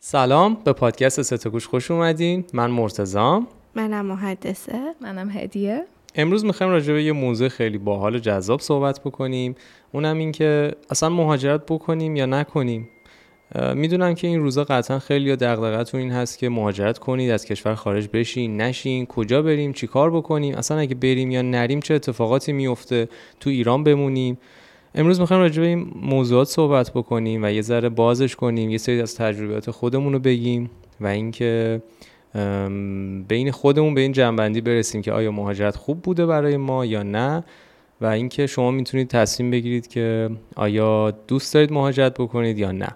سلام به پادکست ستگوش خوش اومدین. من مرتزام منم محدثه. منم هدیه. امروز می‌خوایم راجع به یه موضوع خیلی باحال و جذاب صحبت بکنیم. اونم این که اصلا مهاجرت بکنیم یا نکنیم. می‌دونم که این روزا قطعا خیلی دغدغتون این هست که مهاجرت کنید از کشور خارج بشین نشین کجا بریم چی کار بکنیم اصلا اگه بریم یا نریم چه اتفاقاتی میفته تو ایران بمونیم. امروز می‌خوایم راجع به این موضوعات صحبت بکنیم و یه ذره بازش کنیم یه سری از تجربیات خودمون رو بگیم و اینکه بین خودمون به این جنبندی برسیم که آیا مهاجرت خوب بوده برای ما یا نه و اینکه شما می‌تونید تصمیم بگیرید که آیا دوست دارید مهاجرت بکنید یا نه.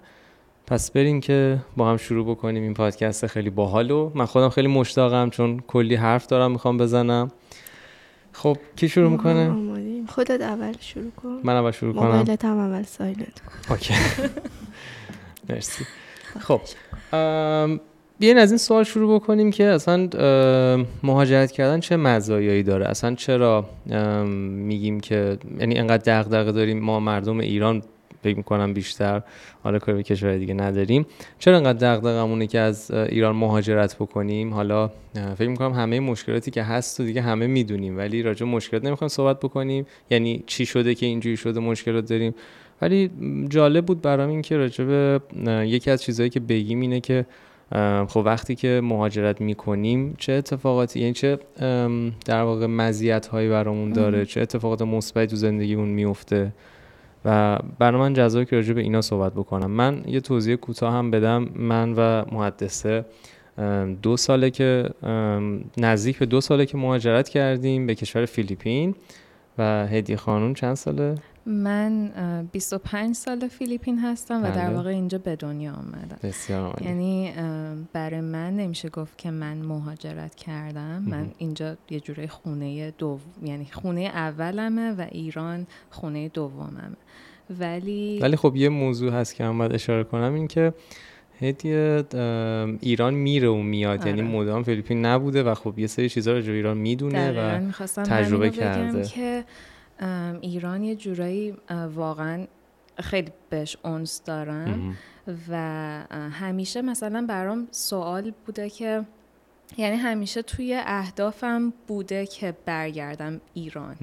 پس بریم که با هم شروع بکنیم این پادکست خیلی باحالو من خودم خیلی مشتاقم چون کلی حرف دارم می‌خوام بزنم. خب کی شروع می‌کنه؟ خودت اول شروع کن. من اول شروع کنم. موبایلت هم اول سایلنت اوکی. مرسی. خب بیاین از این سوال شروع بکنیم که اصلا مهاجرت کردن چه مزایایی داره؟ اصلا چرا میگیم که یعنی انقدر دغدغه داریم؟ ما مردم ایران فکر می‌کنم بیشتر حالا کاری به کشور دیگه نداریم. چرا انقدر دغدغمونه که از ایران مهاجرت بکنیم؟ حالا فکر می‌کنم همه مشکلاتی که هست و دیگه همه می‌دونیم ولی راجع مشکلات نمی‌خوایم صحبت بکنیم. یعنی چی شده که اینجوری شده مشکلات داریم. ولی جالب بود برام این که راجع به یکی از چیزهایی که بگیم اینه که خب وقتی که مهاجرت می‌کنیم چه اتفاقاتی یعنی چه در واقع مزیت هایی برامون داره چه اتفاقات مثبتی تو زندگیمون میفته و برای من جذابه که راجع به اینا صحبت بکنم. من یه توضیح کوتاه هم بدم. من و محدثه دو ساله که نزدیک به دو ساله که مهاجرت کردیم به کشور فیلیپین. و هدیه خانون چند ساله؟ من 25 سال فیلیپین هستم و در بله. واقع اینجا به دنیا آمدم. بسیار یعنی برای من نمیشه گفت که من مهاجرت کردم. من اینجا یه جوره خونه دو یعنی خونه اولمه و ایران خونه دوممه. ولی ولی خب یه موضوع هست که من باید اشاره کنم این که هدیه ایران میره و میاد یعنی آره. مدام فیلیپین نبوده و خب یه سری چیزا رو ایران می‌دونه و تجربه کرده که ایران یه جورایی واقعا خیلی بهش اونس دارم و همیشه مثلا برام سوال بوده که یعنی همیشه توی اهدافم بوده که برگردم ایران.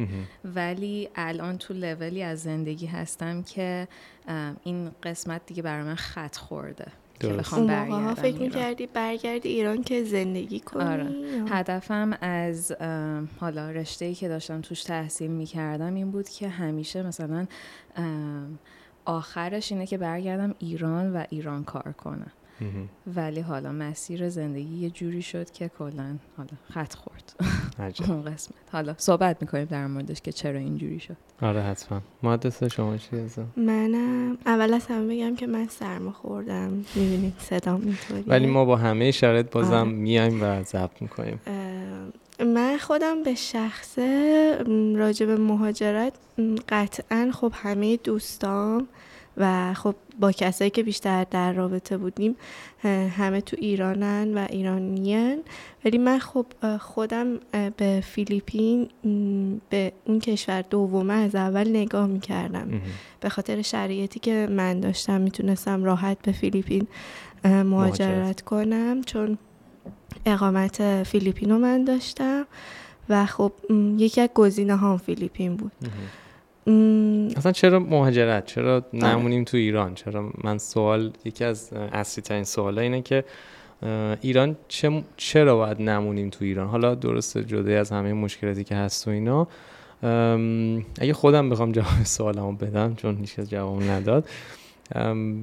ولی الان تو لولی از زندگی هستم که این قسمت دیگه برای من خط خورده که بخوام برگردم فکر می‌کردی برگردی ایران که زندگی کنی؟ آره. هدفم از حالا رشته که داشتم توش تحصیل می‌کردم این بود که همیشه مثلا آخرش اینه که برگردم ایران و ایران کار کنم. ولی حالا مسیر زندگی یه جوری شد که کلا حالا خط خورد. اون قسمت. حالا صحبت می‌کنیم در موردش که چرا اینجوری شد. آره حتما. مهندس شما چی منم. اول از همه بگم که من سرما خوردم. می‌بینید صدام اینطوری ولی ما با همه شرایط بازم آره. میایم و ضبط می‌کنیم. من خودم به شخصه راجع به مهاجرت قطعا خب همه دوستام و خب با کسایی که بیشتر در رابطه بودیم همه تو ایرانن و ایرانیان. ولی من خب خودم به فیلیپین به اون کشور دومه از اول نگاه می‌کردم. به خاطر شرایطی که من داشتم می‌تونستم راحت به فیلیپین مهاجرت کنم. چون اقامت فیلیپین رو من داشتم و خب یکی از گزینه هم فیلیپین بود. اصلا چرا مهاجرت؟ چرا آره. نمونیم تو ایران؟ چرا من سوال یکی از اصلی ترین سوال اینه که ایران چرا باید نمونیم تو ایران؟ حالا درسته جدا از همه مشکلاتی که هست و اینا. اگه خودم بخوام جواب سوالمو بدم چون هیچ کس جواب نداد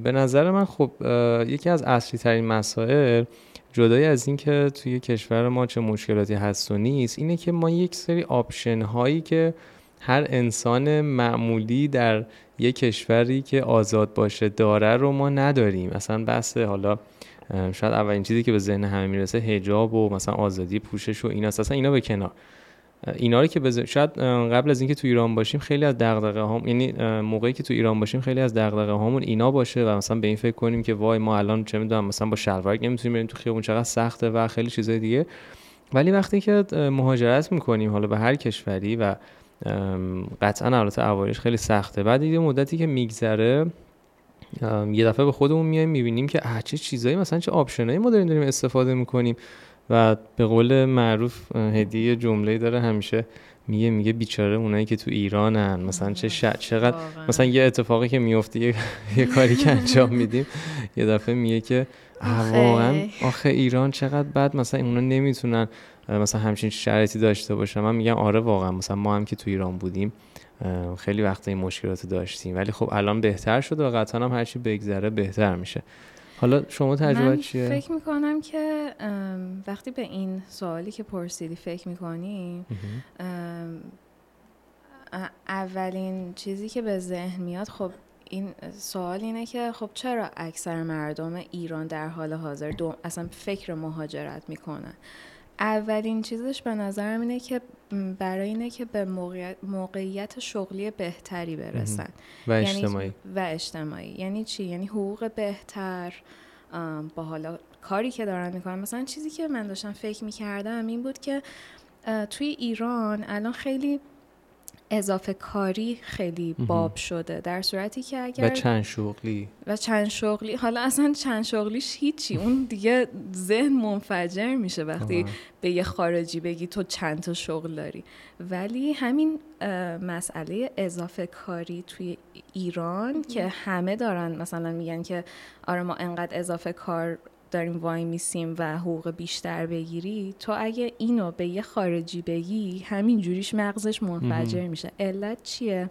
به نظر من خب یکی از اصلی ترین مسائل جدای از اینکه توی کشور ما چه مشکلاتی هست و نیست اینه که ما یک سری option هایی که هر انسان معمولی در یک کشوری که آزاد باشه داره رو ما نداریم. اصلا بحث حالا شاید اولین چیزی که به ذهن همه می‌رسه هجاب و مثلا آزادی پوشش و اینا اصلا اینا به کنار. اینا رو که بز... شاید قبل از اینکه تو ایران باشیم خیلی از دغدغه هام یعنی موقعی که تو ایران باشیم خیلی از دغدغه هامون اینا باشه و مثلا به این فکر کنیم که وای ما الان چه می‌دونم مثلا با شلوار نمی‌تونیم بریم تو خیابون چقدر سخته و خیلی چیزای دیگه. ولی وقتی که مهاجرت می‌کنیم حالا به هر کشوری و قطعا البته اوایلش خیلی سخته. بعد یه مدتی که میگذره یه دفعه به خودمون میایم می‌بینیم که چه چیزایی مثلا چه آپشنایی ما داریم داریم استفاده می‌کنیم و به قول معروف هدیه جمله داره همیشه میگه میگه بیچاره اونایی که تو ایرانن. مثلا چه چقدر مثلا یه اتفاقی که میفته یه, یه کاری که انجام میدیم یه دفعه میگه که واقعا آخه ایران چقدر بد مثلا اونا نمی‌تونن مثلا همچین شرایطی داشته باشن. من میگم آره واقعا مثلا ما هم که تو ایران بودیم خیلی وقتا این مشکلات داشتیم. ولی خب الان بهتر شده و قطعا هم هرچی بگذره بهتر میشه. حالا شما تجربه من چیه؟ فکر می‌کنم که وقتی به این سوالی که پرسیدی فکر می‌کنی اولین چیزی که به ذهن میاد خب این سوال اینه که خب چرا اکثر مردم ایران در حال حاضر اصلا فکر مهاجرت می‌کنن؟ اولین چیزش به نظرم اینه که برای اینه که به موقعیت شغلی بهتری برسن. و یعنی اجتماعی. و اجتماعی. یعنی چی؟ یعنی حقوق بهتر با حالا کاری که دارن می‌کنن. مثلا چیزی که من داشتم فکر می‌کردم این بود که توی ایران الان خیلی اضافه کاری خیلی باب شده در صورتی که اگر و چند شغلی. و چند شغلی. حالا اصلا چند شغلیش هیچی. اون دیگه ذهن منفجر میشه وقتی به یه خارجی بگی تو چند تا شغل داری. ولی همین مسئله اضافه کاری توی ایران که همه دارن مثلا میگن که آره ما انقدر اضافه کار داریم وای میسیم و حقوق بیشتر بگیری تو اگه اینو به یه خارجی بگی همین جوریش مغزش منفجر میشه. علت چیه؟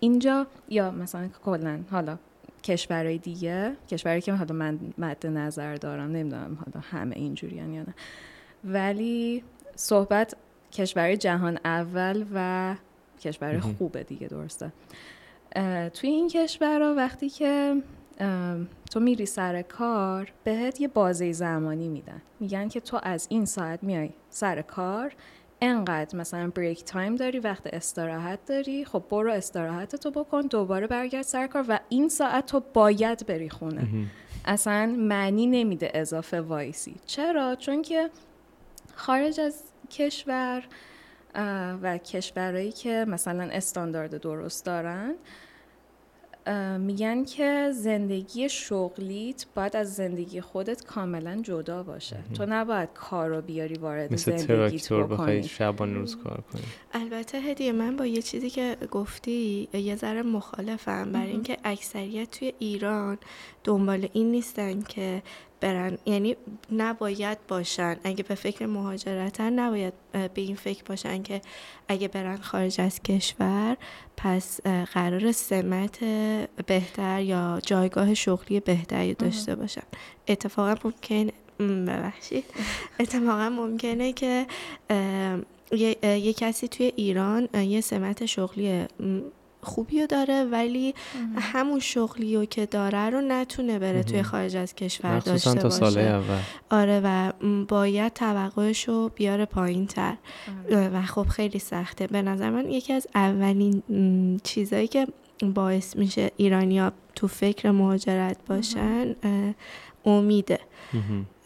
اینجا یا مثلا کلا حالا کشورهای دیگه کشوری که حالا من مد نظر دارم نمی‌دونم حالا همه اینجوری یا نه ولی صحبت کشور جهان اول و کشور خوبه دیگه درسته. توی این کشورها وقتی که تو میری سر کار بهت یه بازه زمانی میدن. میگن که تو از این ساعت میای سر کار انقدر مثلا بریک تایم داری وقت استراحت داری خب برو استراحت تو بکن دوباره برگرد سر کار و این ساعت تو باید بری خونه. اصلا معنی نمیده اضافه وایسی. چرا؟ چون که خارج از کشور و کشورهایی که مثلا استاندارد درست دارن میگن که زندگی شغلیت باید از زندگی خودت کاملا جدا باشه. تو نباید کار رو بیاری وارد مثل زندگیت بکنی. شبان روز کار کنی. البته هدیه من با یه چیزی که گفتی یه ذره مخالفم برای اینکه اکثریت توی ایران دنبال این نیستن که برن. یعنی نباید باشن. اگه به فکر مهاجرتن نباید به این فکر باشن که اگه برن خارج از کشور پس قرار سمت بهتر یا جایگاه شغلی بهتری داشته باشن. اتفاقا ممکن ببخشید. اتفاقا ممکنه که یه،, یه کسی توی ایران یه سمت شغلی خوبی رو داره ولی همون شغلی رو که داره رو نتونه بره توی خارج از کشور داشته تا باشه. ساله اول. آره و باید توقعش رو بیاره پایین تر آره. و خب خیلی سخته. به نظر من یکی از اولین چیزایی که باعث میشه ایرانیا تو فکر مهاجرت باشن امیده.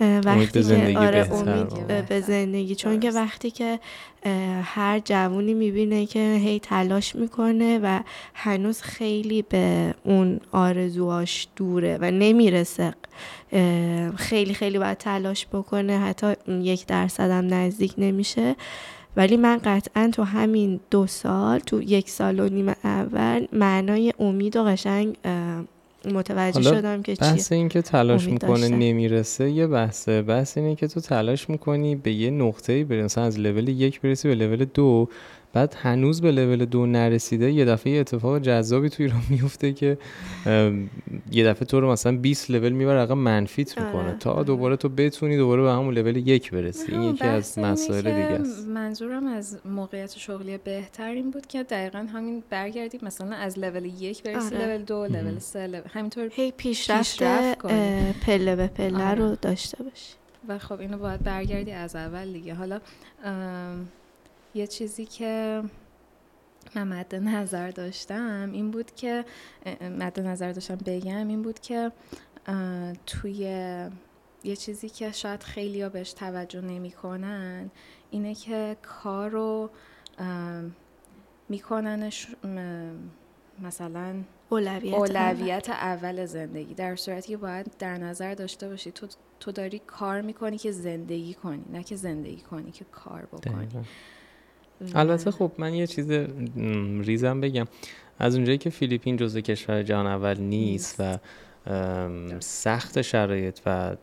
وقتی که آره امید به زندگی. چون که وقتی که هر جوونی می‌بینه که هی تلاش می‌کنه و هنوز خیلی به اون آرزوهاش دوره و نمی‌رسه خیلی خیلی باید تلاش بکنه حتی یک درصد هم نزدیک نمیشه. ولی من قطعا تو همین دو سال تو یک سال و نیم اول معنای امید و قشنگ متوجه شدم که بحث این که تلاش می‌کنه نمی‌رسه یه بحثه. بحث اینه که تو تلاش می‌کنی به یه نقطه‌ای برسی مثلا از لول یک برسی به لول دو. بعد هنوز به لول دو نرسیده یه دفعه یه اتفاق جذابی تو ایران میفته که یه دفعه تو رو مثلا 20 لول می‌بره رقم منفیت می‌کنه. آره. تا دوباره تو بتونی دوباره به همون لول یک برسی. این یکی از مسائل دیگه است. منظورم از موقعیت شغلی بهتر این بود که دقیقا همین برگردیم مثلا از لول یک برسی آره. لول دو لول سه همینطور هی پیشرفت پله به پله آره. رو داشته باشی. و خب اینو باید برگردی از اول دیگه. حالا یه چیزی که من مد نظر داشتم این بود که مد نظر داشتم بگم این بود که توی یه چیزی که شاید خیلی ها بهش توجه نمی‌کنن اینه که کار رو میکننش مثلا اولویت, اولویت اول زندگی در صورتی که باید در نظر داشته باشی تو تو داری کار می‌کنی که زندگی کنی نه که زندگی کنی که کار بکنی. البته خب من یه چیز ریزم بگم. از اونجایی که فیلیپین جزو کشور جهان اول نیست و سخت شرایط و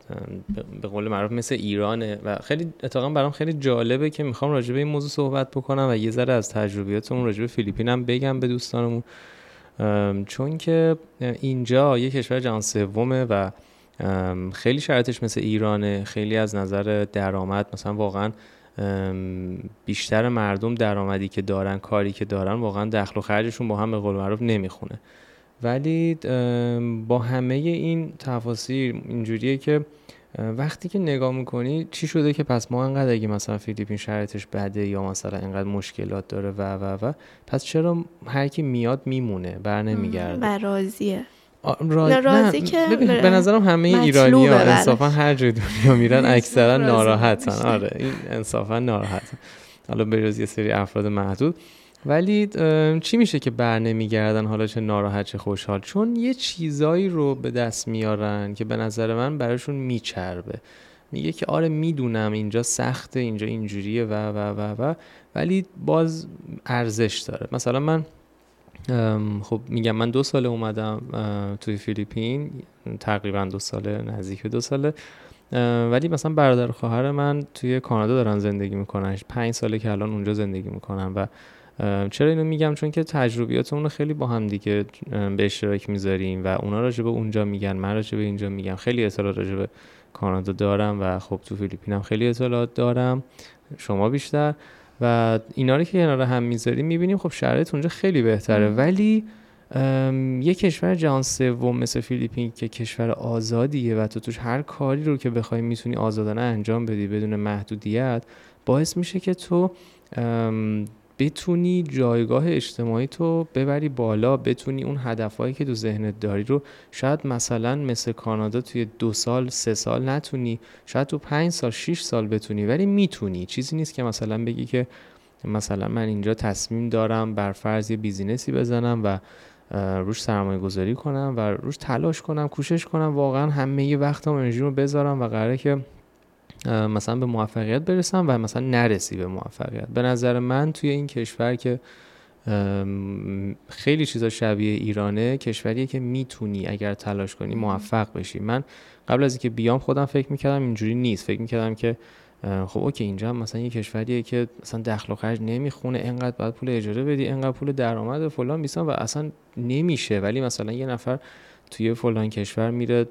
به قول معروف مثل ایرانه و خیلی اتفاقا برام خیلی جالبه که می‌خوام راجع به این موضوع صحبت بکنم و یه ذره از تجربیاتمون راجع به فیلیپین هم بگم به دوستانمون. چون که اینجا یه کشور جهان سومه و خیلی شرایطش مثل ایرانه خیلی از نظر درآمد مثلا واقعا بیشتر مردم درآمدی که دارن کاری که دارن واقعا دخل و خرجشون با هم به قول معروف نمی‌خونه. ولی با همه این تفاصیل اینجوریه که وقتی که نگاه می‌کنی چی شده که پس ما انقدر اگه مثلا فیلیپین شرایطش بده یا مثلا انقدر مشکلات داره و و و پس چرا هر کی میاد میمونه بر نمیگرده؟ و راضیه. راضی که به نظرم همه ایرانی ها انصافا هر جای دنیا میرن اکثرا ناراحتن. آره این انصافا ناراحتن. حالا به یه سری افراد محدود. ولی چی میشه که بر نمیگردن؟ حالا چه ناراحت چه خوشحال؟ چون یه چیزایی رو به دست میارن که به نظر من براشون میچربه. میگه که آره می‌دونم اینجا سخته اینجا اینجوریه و و و و. ولی باز ارزش داره. مثلا من خب میگم من دو ساله اومدم توی فیلیپین تقریبا دو ساله نزدیک دو ساله. ولی مثلا برادر خواهر من توی کانادا دارن زندگی می‌کنن. پنج ساله که الان اونجا زندگی می‌کنن و چرا اینو میگم؟ چون که تجربیاتمون رو خیلی با هم دیگه به اشتراک می‌ذاریم و اونا راجع به اونجا میگن من راجع به اینجا میگم. خیلی اطلاعات راجع به کانادا دارم و خب تو فیلیپینم خیلی اطلاعات دارم. شما بیشتر. و اینا رو که کنار هم می‌ذاریم می‌بینیم خب شرایط اونجا خیلی بهتره. ولی یه کشور جهان سوم مثل فیلیپین که کشور آزادیه و تو توش هر کاری رو که بخوای می‌تونی آزادانه انجام بدی بدون محدودیت باعث میشه که تو بتونی جایگاه اجتماعی تو ببری بالا بتونی اون هدفهایی که تو ذهنت داری رو شاید مثلا مثل کانادا توی دو سال سه سال نتونی شاید تو پنج سال شیش سال بتونی ولی می‌تونی. چیزی نیست که مثلا بگی که مثلا من اینجا تصمیم دارم بر فرض یه بیزینسی بزنم و روش سرمایه گذاری کنم و روش تلاش کنم کوشش کنم واقعا همه وقتم انرژی رو بذارم و قراره که مثلا به موفقیت برسم و مثلا نرسی به موفقیت. به نظر من توی این کشور که خیلی چیزا شبیه ایرانه کشوریه که می‌تونی اگر تلاش کنی موفق بشی. من قبل از اینکه بیام خودم فکر می‌کردم اینجوری نیست. فکر می‌کردم که خب اوکی اینجا مثلا یه کشوریه که مثلا دخل و خرج نمی‌خونه انقدر باید پول اجاره بدی انقدر پول درآمد و فلان بیسان و اصلا نمیشه. ولی مثلا یه نفر توی فلان کشور میره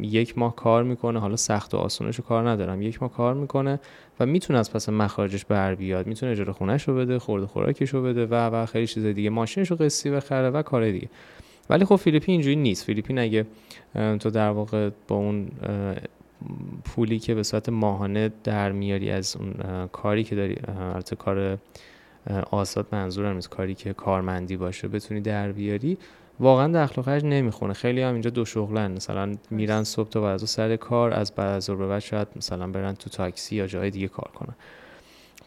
یک ماه کار می‌کنه حالا سخت و آسونش کار ندارم. یک ماه کار می‌کنه و می‌تونه از پس مخارجش بر بیاد. می‌تونه اجاره خونش رو بده خورده خوراکش رو بده و و خیلی چیز دیگه. ماشینش رو قسطی بخره و کار دیگه. ولی خب فیلیپین اینجوری نیست. فیلیپین اگه تو در واقع با اون پولی که به صورت ماهانه در میاری از اون کاری که داری البته کار آزاد منظورم نیست کاری که کارمندی باشه بتونی در بیاری واقعا دخل و خرج نمی‌خونه. خیلی هم اینجا دو شغلن مثلا میرن صبح تا بعد سر کار از بعد از ظهر بعد شاید مثلا برن تو تاکسی یا جای دیگه کار کنن.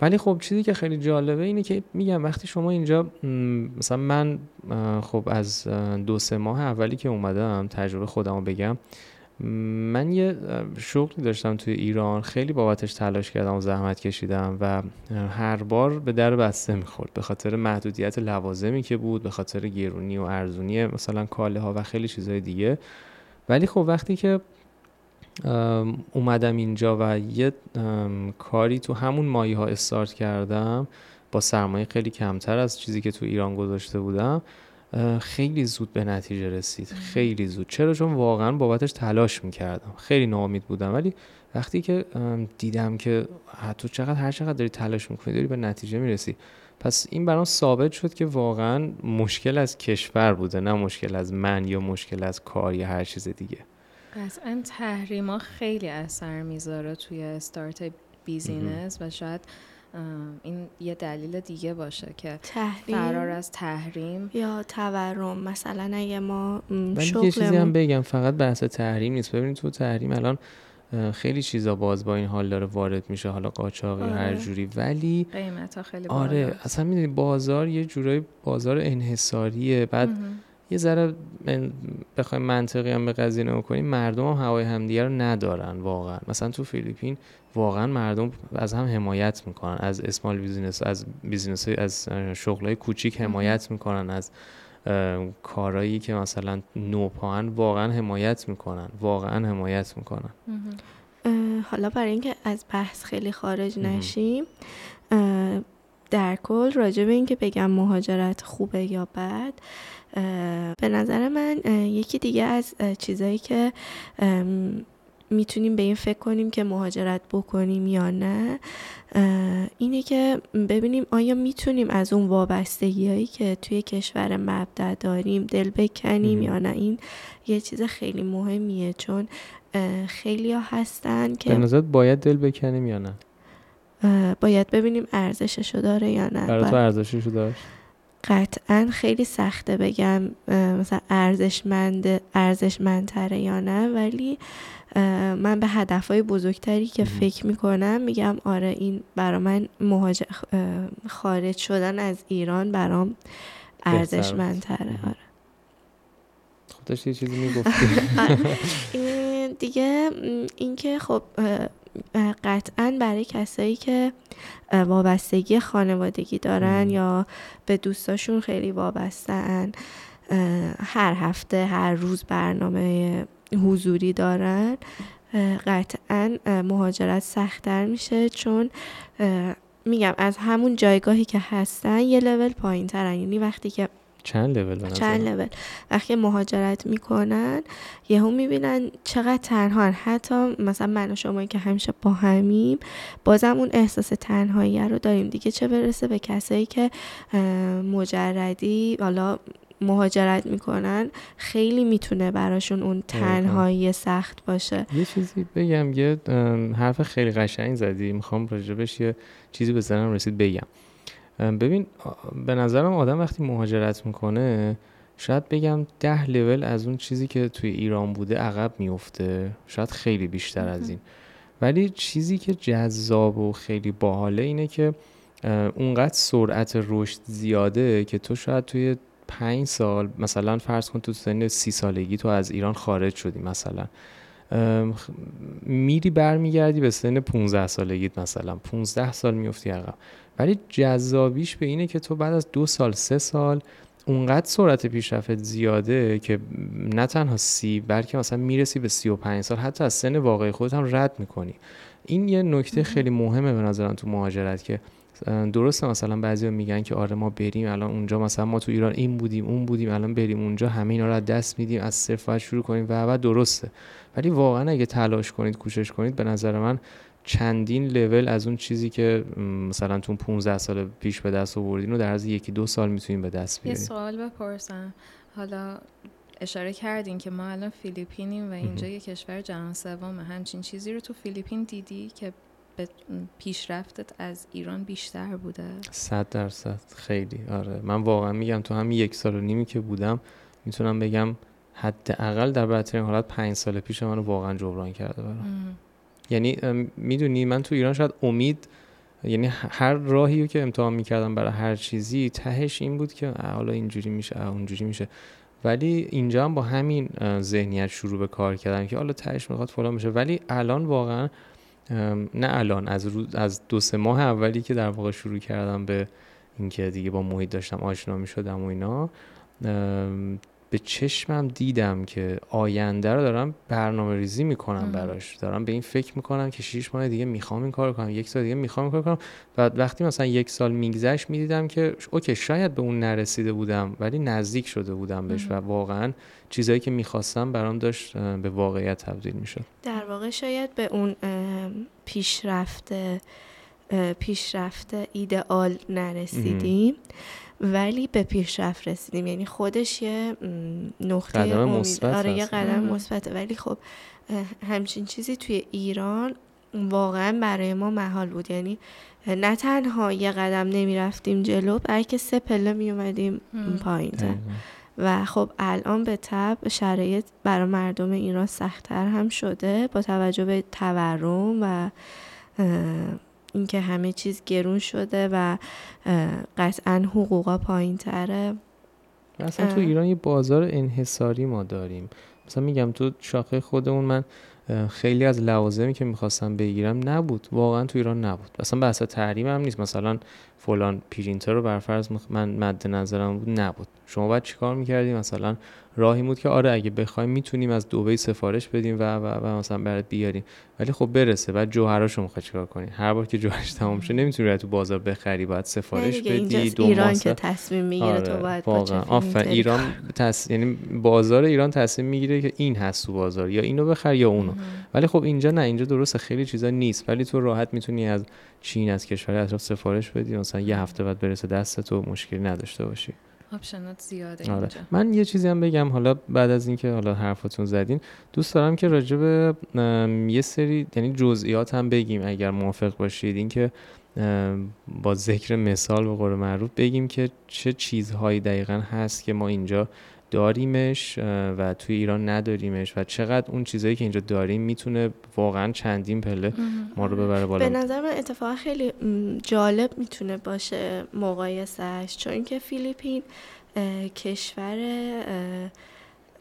ولی خب چیزی که خیلی جالبه اینه که میگم وقتی شما اینجا مثلا من خب از دو سه ماه اولی که اومدم تجربه خودم رو بگم من یه شغلی داشتم توی ایران خیلی بابتش تلاش کردم و زحمت کشیدم و هر بار به در بسته می‌خورد. به خاطر محدودیت لوازمی که بود به خاطر گرونی و ارزونی مثلا کاله ها و خیلی چیزهای دیگه. ولی خب وقتی که اومدم اینجا و یه کاری تو همون مایه ها استارت کردم با سرمایه خیلی کمتر از چیزی که تو ایران گذاشته بودم خیلی زود به نتیجه رسید. خیلی زود. چرا؟ چون واقعا بابتش تلاش می‌کردم. خیلی ناامید بودم. ولی وقتی که دیدم که حتی چقدر هر چقدر داری تلاش می‌کنی داری به نتیجه می‌رسی. پس این برام ثابت شد که واقعا مشکل از کشور بوده. نه مشکل از من یا مشکل از کار یا هر چیز دیگه. قطعا تحریما خیلی اثر می‌ذاره توی استارت بیزینس و شاید این یه دلیل دیگه باشه که تحریم فرار از تحریم یا تورم مثلا اگه ما ولی یه چیزی هم بگم فقط بحث تحریم نیست ببینید تو تحریم الان خیلی چیزا باز با این حال داره وارد میشه حالا قاچاقی آره. هر جوری ولی قیمت ها خیلی آره بالاست. اصلا می‌دونی بازار یه جورایی بازار انحصاریه بعد. یه ذره من- بخوایم منطقی هم به قضیه نگاه کنیم مردم هم هوای همدیگه رو ندارن واقعا مثلا تو فیلیپین واقعا مردم از هم حمایت می‌کنن از small business از business از شغلای کوچیک حمایت می‌کنن از کارایی که مثلا نوپاهن واقعا حمایت می‌کنن واقعا حمایت می‌کنن. حالا برای اینکه از بحث خیلی خارج. نشیم در کل راجع به اینکه بگم مهاجرت خوبه یا بد به نظر من یکی دیگه از چیزایی که می‌تونیم به این فکر کنیم که مهاجرت بکنیم یا نه. اینه که ببینیم آیا می‌تونیم از اون وابستگی هایی که توی کشور مبدع داریم دل بکنیم مهم. یا نه. این یه چیز خیلی مهمیه چون خیلی ها هستن به که نظرت باید دل بکنیم یا نه؟ باید ببینیم ارزششو داره یا نه. برای تو و ارزششو داشت؟ قطعا خیلی سخته بگم مثلا ارزشمند ارزشمندتره یا نه ولی من به هدفهای بزرگتری که. فکر می‌کنم میگم آره این برا من مهاجر خارج شدن از ایران برام ارزشمندتره. آره خب داشتی یه چیزی می‌گفتی این دیگه اینکه خب قطعا برای کسایی که وابستگی خانوادگی دارن مم. یا به دوستاشون خیلی وابستن هر هفته هر روز برنامه حضوری دارن قطعا مهاجرت سختتر میشه چون میگم از همون جایگاهی که هستن یه لول پایین ترن یعنی وقتی که چند لول چند لول. وقتی مهاجرت می‌کنن یهو می‌بینن چقدر تنها حتی مثلا من و شما که همیشه با همیم بازم اون احساس تنهایی رو داریم. دیگه چه برسه به کسایی که مجردی حالا مهاجرت می‌کنن خیلی می‌تونه براشون اون تنهایی سخت باشه. یه چیزی بگم یه حرف خیلی قشنگ زدی. می‌خوام راجبش یه چیزی به ذهنم رسید بگم. ببین به نظرم آدم وقتی مهاجرت می‌کنه شاید بگم ده لول از اون چیزی که توی ایران بوده عقب میفته شاید خیلی بیشتر از این. ولی چیزی که جذاب و خیلی باحاله اینه که اونقدر سرعت رشد زیاده که تو شاید توی پنج سال مثلا فرض کن تو سن سی سالگی تو از ایران خارج شدی مثلا. میری برمیگردی به سن 15 سالگیت مثلا. 15 سال میفتی عقب. ولی جذابیش به اینه که تو بعد از دو سال سه سال اونقدر سرعت پیشرفت زیاده که نه تنها سی بلکه مثلا می‌رسی به سی و پنج سال. حتی از سن واقعی خودت هم رد می‌کنی. این یه نکته خیلی مهمه به نظرم تو مهاجرت که درسته مثلا بعضی میگن که آره ما بریم الان اونجا مثلا ما تو ایران این بودیم اون بودیم الان بریم اونجا همه اینا رو از دست میدیم از صفر باید شروع کنیم و بعد درسته. ولی واقعا اگه تلاش کنید کوشش کنید به نظر من چندین لول از اون چیزی که مثلا تو 15 سال پیش به دست آوردین رو در از یکی دو سال می‌تونین به دست یه بیارین سوال بپرسم. حالا اشاره کردین که ما الان فیلیپینیم و اینجا یه کشور جهان سومه. همچین چیزی رو تو فیلیپین دیدی که پیشرفتت از ایران بیشتر بوده؟ صد درصد. خیلی. آره. من واقعا میگم تو همین یک سال و نیمی که بودم می‌تونم بگم حداقل در بدترین حالت پنج سال پیش منو واقعا جبران کرده برام. ام. یعنی می‌دونی من تو ایران شاید امید یعنی هر راهی رو که امتحان می‌کردم برای هر چیزی تهش این بود که حالا اینجوری میشه اونجوری میشه. ولی اینجا هم با همین ذهنیت شروع به کار کردم که حالا تهش می‌خواد فلان بشه. ولی الان واقعا نه الان از روز از دو سه ماه اولی که در واقع شروع کردم به اینکه دیگه با محیط داشتم آشنا می‌شدم و اینا به چشمم دیدم که آینده رو دارم برنامه ریزی می‌کنم. براش دارم به این فکر می‌کنم که شیش ماه دیگه می‌خوام این کار کنم یک سال دیگه می‌خوام این کار کنم و وقتی مثلا یک سال میگذشت می‌دیدم که اوکی شاید به اون نرسیده بودم ولی نزدیک شده بودم بهش و. واقعا چیزایی که می‌خواستم برام داشت به واقعیت تبدیل می‌شد در واقع شاید به اون ام، پیشرفت اه، پیشرفت ایدئال نرسیدیم. ولی به پیشرفت رسیدیم. یعنی خودش یه نقطه قدم امید. مثبت آره یه. قدم مهم. مثبته ولی خب همچین چیزی توی ایران واقعا برای ما محال بود. یعنی نه تنها یه قدم نمی‌رفتیم جلو بلکه سه پله میومدیم مم. پایین و خب الان به طب شرایط برای مردم ایران سختتر هم شده با توجه به تورم و اینکه همه چیز گرون شده و قطعا حقوقا پایین تره اصلا تو ایران یه بازار انحصاری ما داریم. مثلا میگم تو شاخه خودمون من خیلی از لوازمی که می‌خواستم بگیرم نبود. واقعا تو ایران نبود. اصلا بحث تحریم هم نیست. مثلا فلان پرینتر رو برفرض من مد نظرم بود نبود. شما باید چیکار می‌کردیم مثلا راهی بود که آره اگه بخوایم می‌تونیم از دبی سفارش بدیم و, و, و مثلا برات بیاریم. ولی خب برسه. بعد جوهراشو می‌خوای چیکار کنی؟ هر بار که جوهرش تموم شه نمی‌تونی تو بازار بخری. باید سفارش بدی تو ایران که تصمیم می‌گیره آره. تو باید واقعا. offer ایران تص... یعنی بازار ایران تصمیم می‌گیره که این هست تو بازار یا اینو بخر یا اونو. ولی خب اینجا نه اینجا درسته. خیلی چیزا نیست. ولی تو راحت می‌تونی از چین از کشور اطراف سفارش بدی. مثلا یه هفته بعد برسه دست تو مشکلی نداشته باشی. option ات زیاده آره. من یه چیزی هم بگم حالا بعد از اینکه حالا حرفاتون زدین دوست دارم که راجع به یه سری یعنی جزئیات هم بگیم اگر موافق باشید. اینکه با ذکر مثال به قول معروف بگیم که چه چیزهایی دقیقا هست که ما اینجا داریمش و توی ایران نداریمش و چقدر اون چیزایی که اینجا داریم می‌تونه واقعا چندین پله ما رو ببره بالا. به نظر من اتفاقا خیلی جالب می‌تونه باشه مقایسهش چون که فیلیپین کشور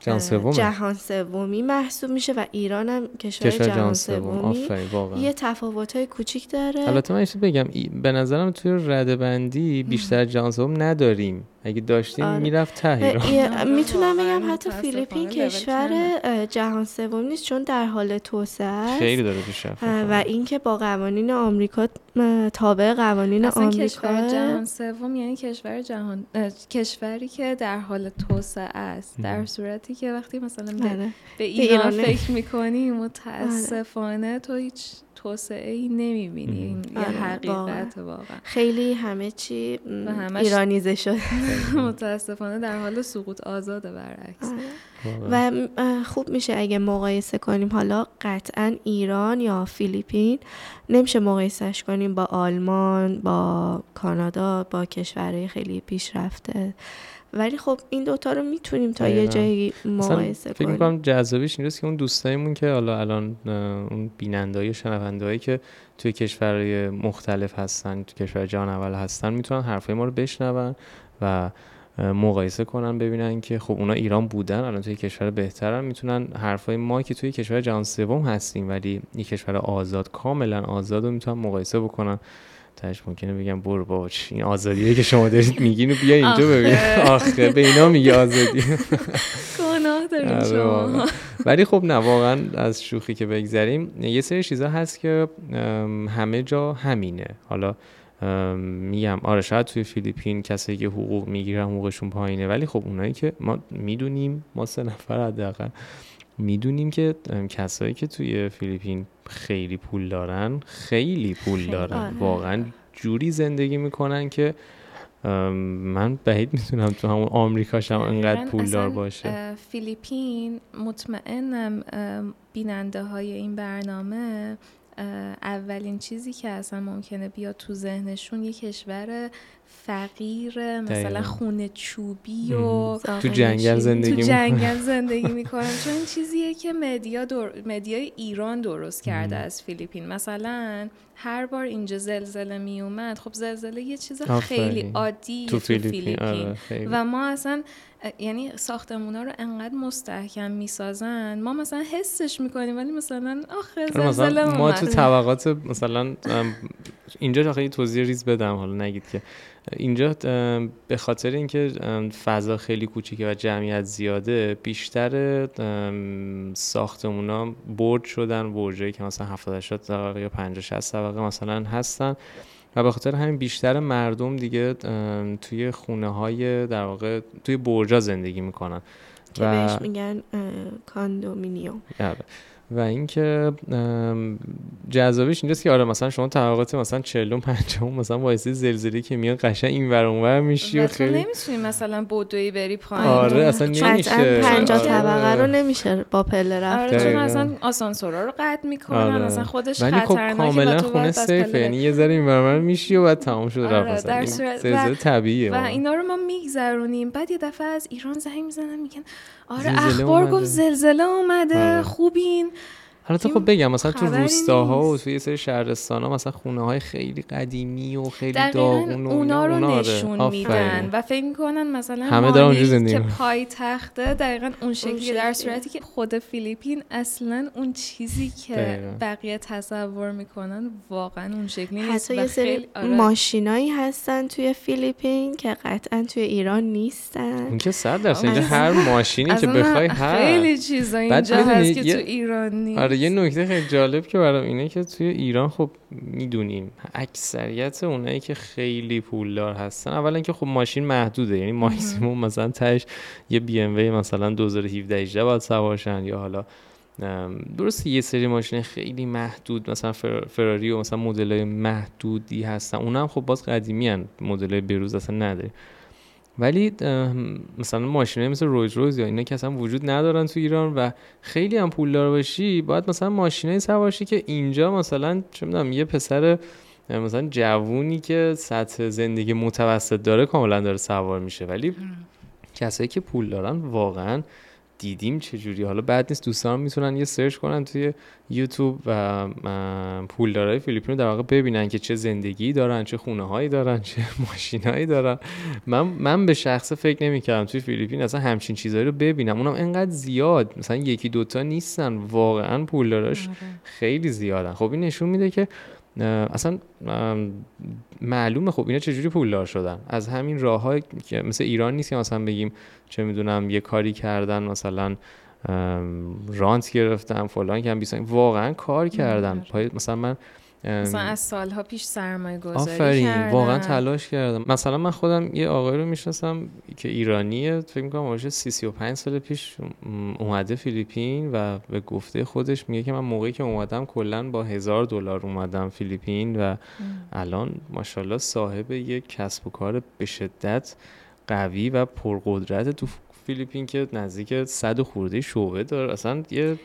جهان سومی جهان سومی محسوب میشه و ایران هم کشور, کشور جهان سومی. یه تفاوت های کوچیک داره. البته من بگم به نظرم توی رده بندی بیشتر جهان سوم نداریم. اگه داشتیم آره. می‌رفت ته می‌تونم بگم حتی فیلیپین کشور جهان سوم نیست چون در حال توسعه است. خیلی داره پیشرفت و اینکه با قوانین آمریکا تابع قوانین آمریکا کشور جهان سوم یعنی کشور جهان کشوری که در حال توسعه است. در صورتی که وقتی مثلا به, بله. به ایران فکر می‌کنی متاسفانه تو هیچ توسعه ای نمی‌بینی. این یه آره، حقیقت واقعا. خیلی همه چی ایرانیزه شده متاسفانه در حال سقوط آزاده برعکس. آره. و خوب میشه اگه مقایسه کنیم. حالا قطعا ایران یا فیلیپین نمیشه مقایسهش کنیم با آلمان با کانادا با کشورهای خیلی پیشرفته. ولی خب این دوتا رو می‌تونیم تا یه جایی مقایسه کنیم فکر می‌کنم جذابیش اینجاست که اون دوستایمون که حالا الان اون بیننده های که توی کشورهای مختلف هستن توی کشور جهان اول هستن می‌تونن حرفای ما رو بشنون و مقایسه کنن ببینن که خب اونا ایران بودن الان توی کشور بهترن می‌تونن حرفای ما که توی کشور جهان سوم هستیم ولی یک کشور آزاد کاملا آزاد رو می‌تونن مقایسه بکنن. تاش ممکنه بگم برو با این آزادیه که شما دارید میگین و بیا اینجا ببین. آخه به اینا میگه آزادی. گناه دارین آره شما. ولی خب نه واقعا از شوخی که بگذریم یه سری چیزا هست که همه جا همینه. حالا میگم آره شاید توی فیلیپین کسایی که حقوق می‌گیرن حقوقشون پایینه. ولی خب اونایی که ما می‌دونیم ما سه نفر حداقل می‌دونیم که کسایی که توی فیلیپین خیلی پول دارن خیلی پول دارن. آره. واقعا جوری زندگی می‌کنن که من بعید می‌تونم تو همون آمریکاش هم انقدر پولدار باشه. فیلیپین مطمئنم بیننده های این برنامه اولین چیزی که اصلا ممکنه بیاد تو ذهنشون یه کشور فقیر مثلا خونه چوبی و تو جنگل زندگی تو جنگل زندگی می‌کنن. چون این چیزیه که مدیا. مدیای ایران درست کرده از فیلیپین. مثلا هر بار اینجا زلزله می اومد خب زلزله یه چیز خیلی عادی تو فیلیپین, آره، و ما اصلا یعنی ساختمونا رو انقدر مستحکم می‌سازن. ما مثلا حسش می‌کنیم ولی مثلا آخه زلزله ما تو طبقات مثلا اینجا خیلی توضیح ریز بدم حالا نگید که. اینجا به خاطر اینکه فضا خیلی کوچیکه و جمعیت زیاده بیشتر ساختمونا برج شدن برجایی که مثلا 70 80 طبقه یا 50 60 طبقه مثلا هستن. و به خاطر همین بیشتر مردم دیگه توی خونه های در واقع توی برجا زندگی می‌کنن که بهش میگن condominium آره. و اینکه جذابیش اینجاست که آره مثلا شما طبقات مثلا 40 50 مثلا وایسی زلزله که میاد قشنگ این ور اونور میشی و خیلی نمی‌تونی مثلا بدوی بری پایین. آره اصلا نمیشه. 50 طبقه رو نمیشه با پله رفت. آره چون مثلا آسانسورا رو قطع می‌کنن آره. مثلا خودش ولی خب کاملا خونه سیفه یعنی یه ذره این ور میشی و بعد تمام شده آره رفت زلزله طبیعیه. و اینا رو ما میگذرونیم. بعد یه دفعه از ایران زنگ می‌زنن میگن آره اخبار گفت زلزله اومده خوبین. حالا خب بگم مثلا تو روستاها و توی یه سری شهرستان ها مثلا خونه های خیلی قدیمی و خیلی داغون و اونا رو اونا نشون میدن و فکر می‌کنن مثلا همه دارن اونجا زندگی که پای تخته دقیقا اون شکلی در صورتی که خود فیلیپین اصلا اون چیزی که دقیقا. بقیه تصور می‌کنن واقعا اون شکلی نیست حتی و یه سری خیلی آره. ماشینایی هستن توی فیلیپین که قطعا توی ایران نیستن. این که صد درصد اینجا هر ماشینی که بخوای هست. خیلی چیزا اینجا هست که تو ایران نیست. آره یه نکته خیلی جالب که برام اینه که توی ایران خب می‌دونیم اکثریت اونایی که خیلی پولدار هستن اولا که خب ماشین محدوده یعنی ماکسیموم مثلا تهش یه بی ام وی مثلا 2017 18 باید سوارشن یا حالا ام، درسته یه سری ماشین خیلی محدود مثلا فر- فراری و مثلا مدل محدودی هستن اونا هم خب باز قدیمی هن مدل بروز اصلا نداره ولی مثلا ماشینه مثل رویز رویز یا اینا که اصلا وجود ندارن تو ایران و خیلی هم پولدار باشی باید مثلا ماشینه سوارشی که اینجا مثلا چه می‌دونم یه پسر مثلا جوونی که سطح زندگی متوسط داره کاملا داره سوار میشه. ولی کسایی که پول دارن واقعا دیدیم چجوری. حالا بعد نیست دوستان می‌تونن یه سرچ کنن توی یوتیوب و پولدارای فیلیپین رو در واقع ببینن که چه زندگی دارن چه خونه هایی دارن چه ماشینایی دارن. من من به شخصه فکر نمی‌کردم توی فیلیپین اصلا همچین چیزایی رو ببینم. اونم انقدر زیاد. مثلا یکی دوتا نیستن. واقعا پولداراش خیلی زیادن. خب این نشون میده که اصلا معلومه خب اینا چجوری پولدار شدن؟ از همین راه که مثل ایران نیست که مثلا بگیم چه می‌دونم یه کاری کردن مثلا رانت گرفتن فلان کردن بیسان واقعا کار کردن مثلا من مثلا از سالها پیش سرمایه گذاری آفرین کردن. واقعا تلاش کردم. مثلا من خودم یه آقای رو می‌شناسم که ایرانیه فکر می‌کنم باشه 35 سال پیش اومده فیلیپین و به گفته خودش میگه که من موقعی که اومدم کلا با هزار دلار اومدم فیلیپین و الان ماشاءالله صاحب یک کسب و کار به شدت قوی و پرقدرت تو فیلیپین که نزدیک صد خورده شعبه داره. اصلا یه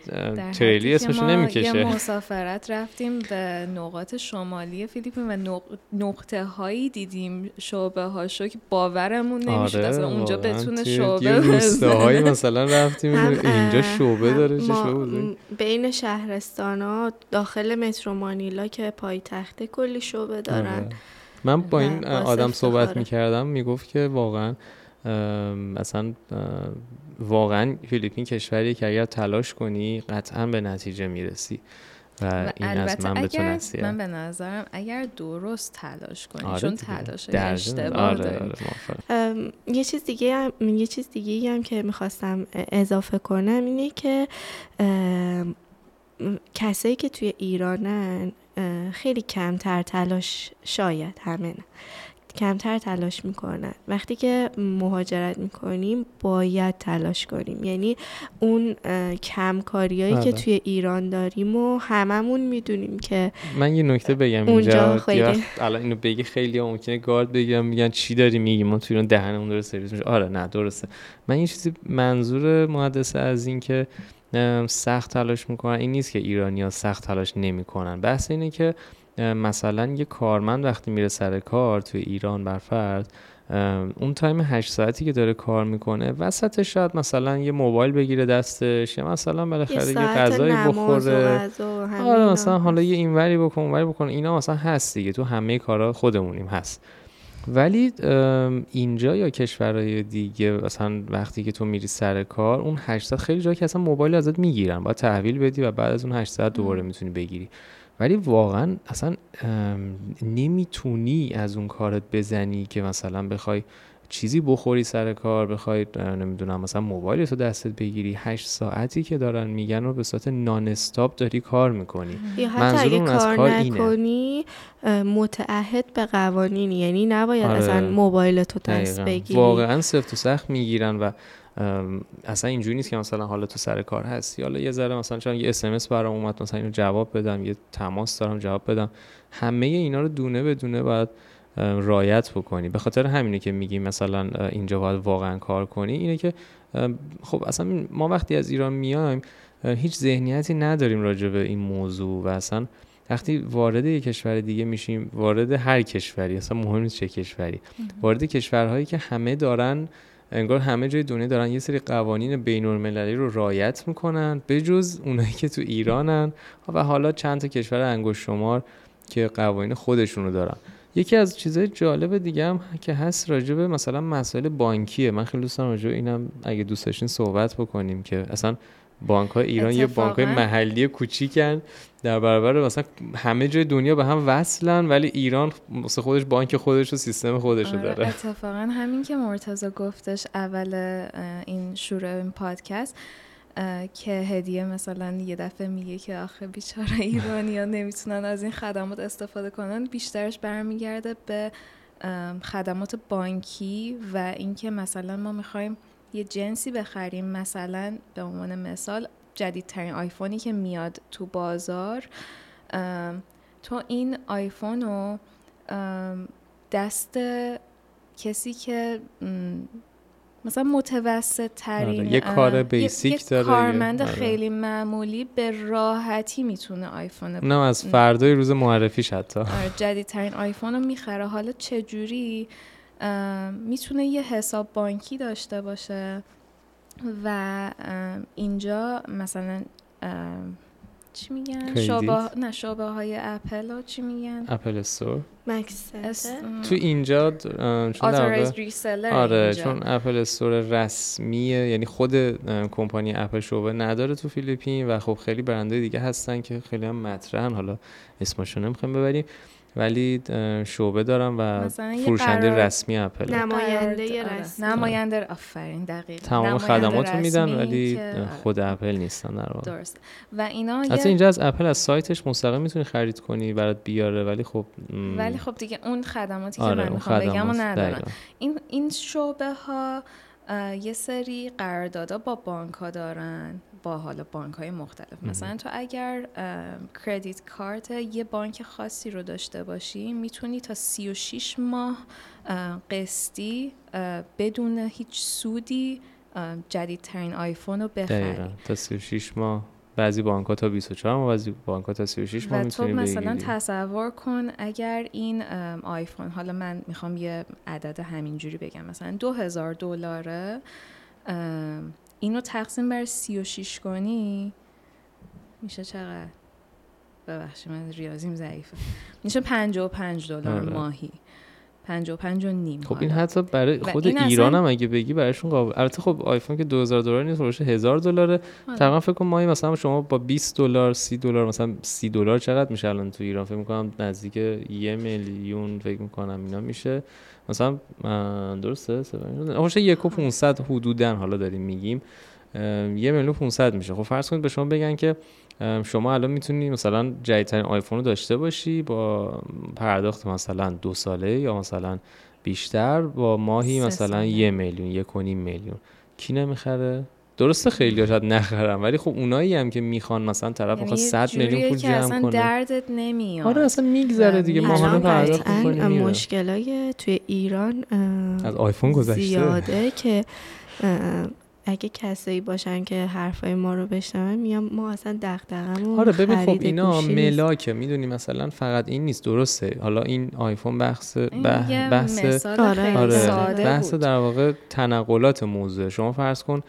تریلی اسمشو ما یه نمی‌کشه مسافرت رفتیم به نقاط شمالی فیلیپین و نق- نقطه هایی دیدیم شعبه هاشو که باورمون نمی‌شد. اصلا اونجا بتونه شعبه روستاهایی. مثلا رفتیم. اینجا شعبه داره چه بین شهرستان ها داخل مترو مانیلا که پایتخت کلی شعبه دارن. آره. من با این آدم صحبت. می‌کردم می‌گفت که واقعا اصلا واقعا فیلیپین کشوری که اگر تلاش کنی قطعا به نتیجه می‌رسی و, و این از البته من به تو اگر. من به نظرم اگر درست تلاش کنی آره چون. تلاش اشتباه. آره. آره یه چیز دیگه هم یه چیز دیگه هم که می‌خواستم اضافه کنم اینه که کسایی که توی ایرانن خیلی کمتر تلاش شاید همه نه کمتر تلاش می‌کنن. وقتی که مهاجرت می‌کنیم باید تلاش کنیم. یعنی اون کمکاریایی که آره. توی ایران داریم و هممون می‌دونیم که من یه نکته بگم اونجا خیلی- الان اینو بگی خیلی ها ممکنه گارد بگم میگن چی داری میگی؟ ما تو ایران دهنمون داره سرویس میشه. آره نه درسته. من یه چیزی منظور محدثه از این که سخت تلاش می‌کنن این نیست که ایرانی ها سخت تلاش نمی‌کنن. بحث اینه که مثلا یه کارمند وقتی میره سر کار توی ایران بر فرض ام، اون تایم هشت ساعتی که داره کار می‌کنه وسطش شاید مثلا یه موبایل بگیره دستش یا مثلا بالاخره یه غذایی بخوره. آره مثلا حالا. یه اینوری بکن اونوری بکن اینا مثلا هست دیگه تو همه کارا خودمونیم هست. ولی اینجا یا کشورهای دیگه مثلا وقتی که تو میری سر کار اون 8 ساعت خیلی جا که اصلا موبایل ازت می‌گیرن باید تحویل بدی و بعد از اون 8 ساعت دوباره می‌تونی بگیری. ولی واقعا اصلا نمی‌تونی از اون کارت بزنی که مثلا بخوای چیزی بخوری سر کار بخوای نمی‌دونم مثلا موبایل تو دستت بگیری هشت ساعتی که دارن میگن و به صورت نان استاپ داری کار می‌کنی یا حتی منظور اگه اون از کار کار اینه. نکنی متعهد به قوانینی یعنی نباید آره. اصلا موبایل تو دست. بگیری واقعا سفت و سخت می‌گیرن و اصلا اینجوری نیست که مثلا حالا تو سر کار هستی. حالا یه ذره مثلا چون یه اس برام اومد مثلا اینو جواب بدم یه تماس دارم جواب بدم. همه اینا رو دونه به دونه باید رایت بکنی. به خاطر همینه که میگیم مثلا اینجا باید واقعا کار کنی. اینه که خب اصلا ما وقتی از ایران میایم هیچ ذهنیتی نداریم راجع به این موضوع و اصلا وقتی وارد یک کشور دیگه میشیم وارد هر کشوری اصلا مهم نیست چه کشوری وارد کشورهایی که همه دارن انگار همه جای دنیا دارن یه سری قوانین بین المللی رو رایت می‌کنن جز اونایی که تو ایرانن. و حالا چند تا کشور انگشت شمار که قوانین خودشونو دارن. یکی از چیزهای جالب دیگه هم که هست راجبه مثلا مسائل بانکیه. من خیلی دوست دارم راجع اینم اگه دوست داشتین صحبت بکنیم که اصلا بانک های ایران یه بانک های محلی کوچیکن در برابر مثلا همه جای دنیا به هم وصلن ولی ایران مثل خودش بانک خودش و سیستم خودش رو آره، داره. اتفاقا همین که مرتضی گفتش اول این شروع این پادکست که هدیه مثلا یه دفعه میگه که آخه بیچاره ایرانی ها نمی‌تونن از این خدمات استفاده کنن بیشترش برمیگرده به خدمات بانکی و اینکه مثلا ما می‌خوایم یه جنسی بخریم. مثلا به عنوان مثال جدیدترین آیفونی که میاد تو بازار تو این آیفون رو دست کسی که مثلا متوسط ترین آره، یه کار بیسیک داره کارمند آره. خیلی معمولی به راحتی می‌تونه آیفون نه از فردای روز معرفیش حتی. آره جدیدترین آیفون رو می‌خره. حالا چجوری می‌تونه یه حساب بانکی داشته باشه و اینجا مثلا چی میگن؟ شعبه نه شعبه های اپل ها چی میگن؟ اپل استور. مکس تو اینجا چون آره اینجا. چون اپل استور رسمیه یعنی خود کمپانی اپل شعبه نداره تو فیلیپین و خب خیلی برنده دیگه هستن که خیلی هم مطرحن. حالا اسمشون نمی‌خوایم ببریم. ولی شعبه دارم و فروشنده رسمی اپل. نماینده. رسمی. نماینده آفرین دقیق تمام خدمات رو میدن ولی خود اپل نیستن در درست. و اینا حتی اینجا از اپل از سایتش مستقیم می‌تونی خرید کنی برات بیاره ولی خب ولی خب دیگه اون خدماتی که آره من می‌خوام بگم و ندارن این این شعبه ها یه سری قراردادها با بانک ها دارن. با حالا بانک های مختلف مثلا تو اگر کردیت کارت یه بانک خاصی رو داشته باشی می‌تونی تا 36 ماه قسطی بدون هیچ سودی جدیدترین آیفون رو بخری. تا 36 ماه. بعضی بانک ها تا 24 ماه بعضی بانک ها تا 36 ماه می‌تونی مثلا تصور کن اگر این آیفون حالا من می‌خوام یه عدد همینجوری بگم. مثلا 2000 دلاره اینو تقسیم بر 36 کنی میشه چقدر؟ ببخشید من ریاضیم ضعیفه. میشه 55 دلار آره. ماهی. 55 و نیم خب این حتی برای خود ایران هم اگه بگی برایشون قابل البته خب آیفون که 2000 دلار نیست فروش 1000 دلاره. آره. تقریبا فکر کنم ماهی مثلا شما با 20 دلار 30 دلار مثلا 30 دلار چقدر میشه الان تو ایران؟ فکر می‌کنم نزدیک یه میلیون فکر می‌کنم اینا میشه. مثلا درسته؟ خوشه یک و 500 حدودا حالا داریم میگیم. یه میلیون 500 میشه. خب فرض کنید به شما بگن که شما الان می‌تونی مثلا جدیدترین آیفون رو داشته باشی با پرداخت مثلا دو ساله یا مثلا بیشتر با ماهی مثلا یه میلیون یک و نیم میلیون. کی نمی‌خره؟ درسته خیلی شاید نخرم ولی خب اونایی هم که می‌خوان مثلا طرف یعنی 100 میلیون پول جمع کنه. دردت نمیاد. آره اصلا میگذره دیگه ماهانه پرداخت مشکلای توی ایران از آیفون گذشته. زیاده که اگه کسایی باشن که حرفای ما رو بشنون میام ما اصلا دغدغمون آره ببین خب اینا ملاکه. می‌دونی مثلا فقط این نیست درسته. حالا این آیفون بحث بحث آره, آره. بحث در واقع تنقلات موضوع. شما فرض کن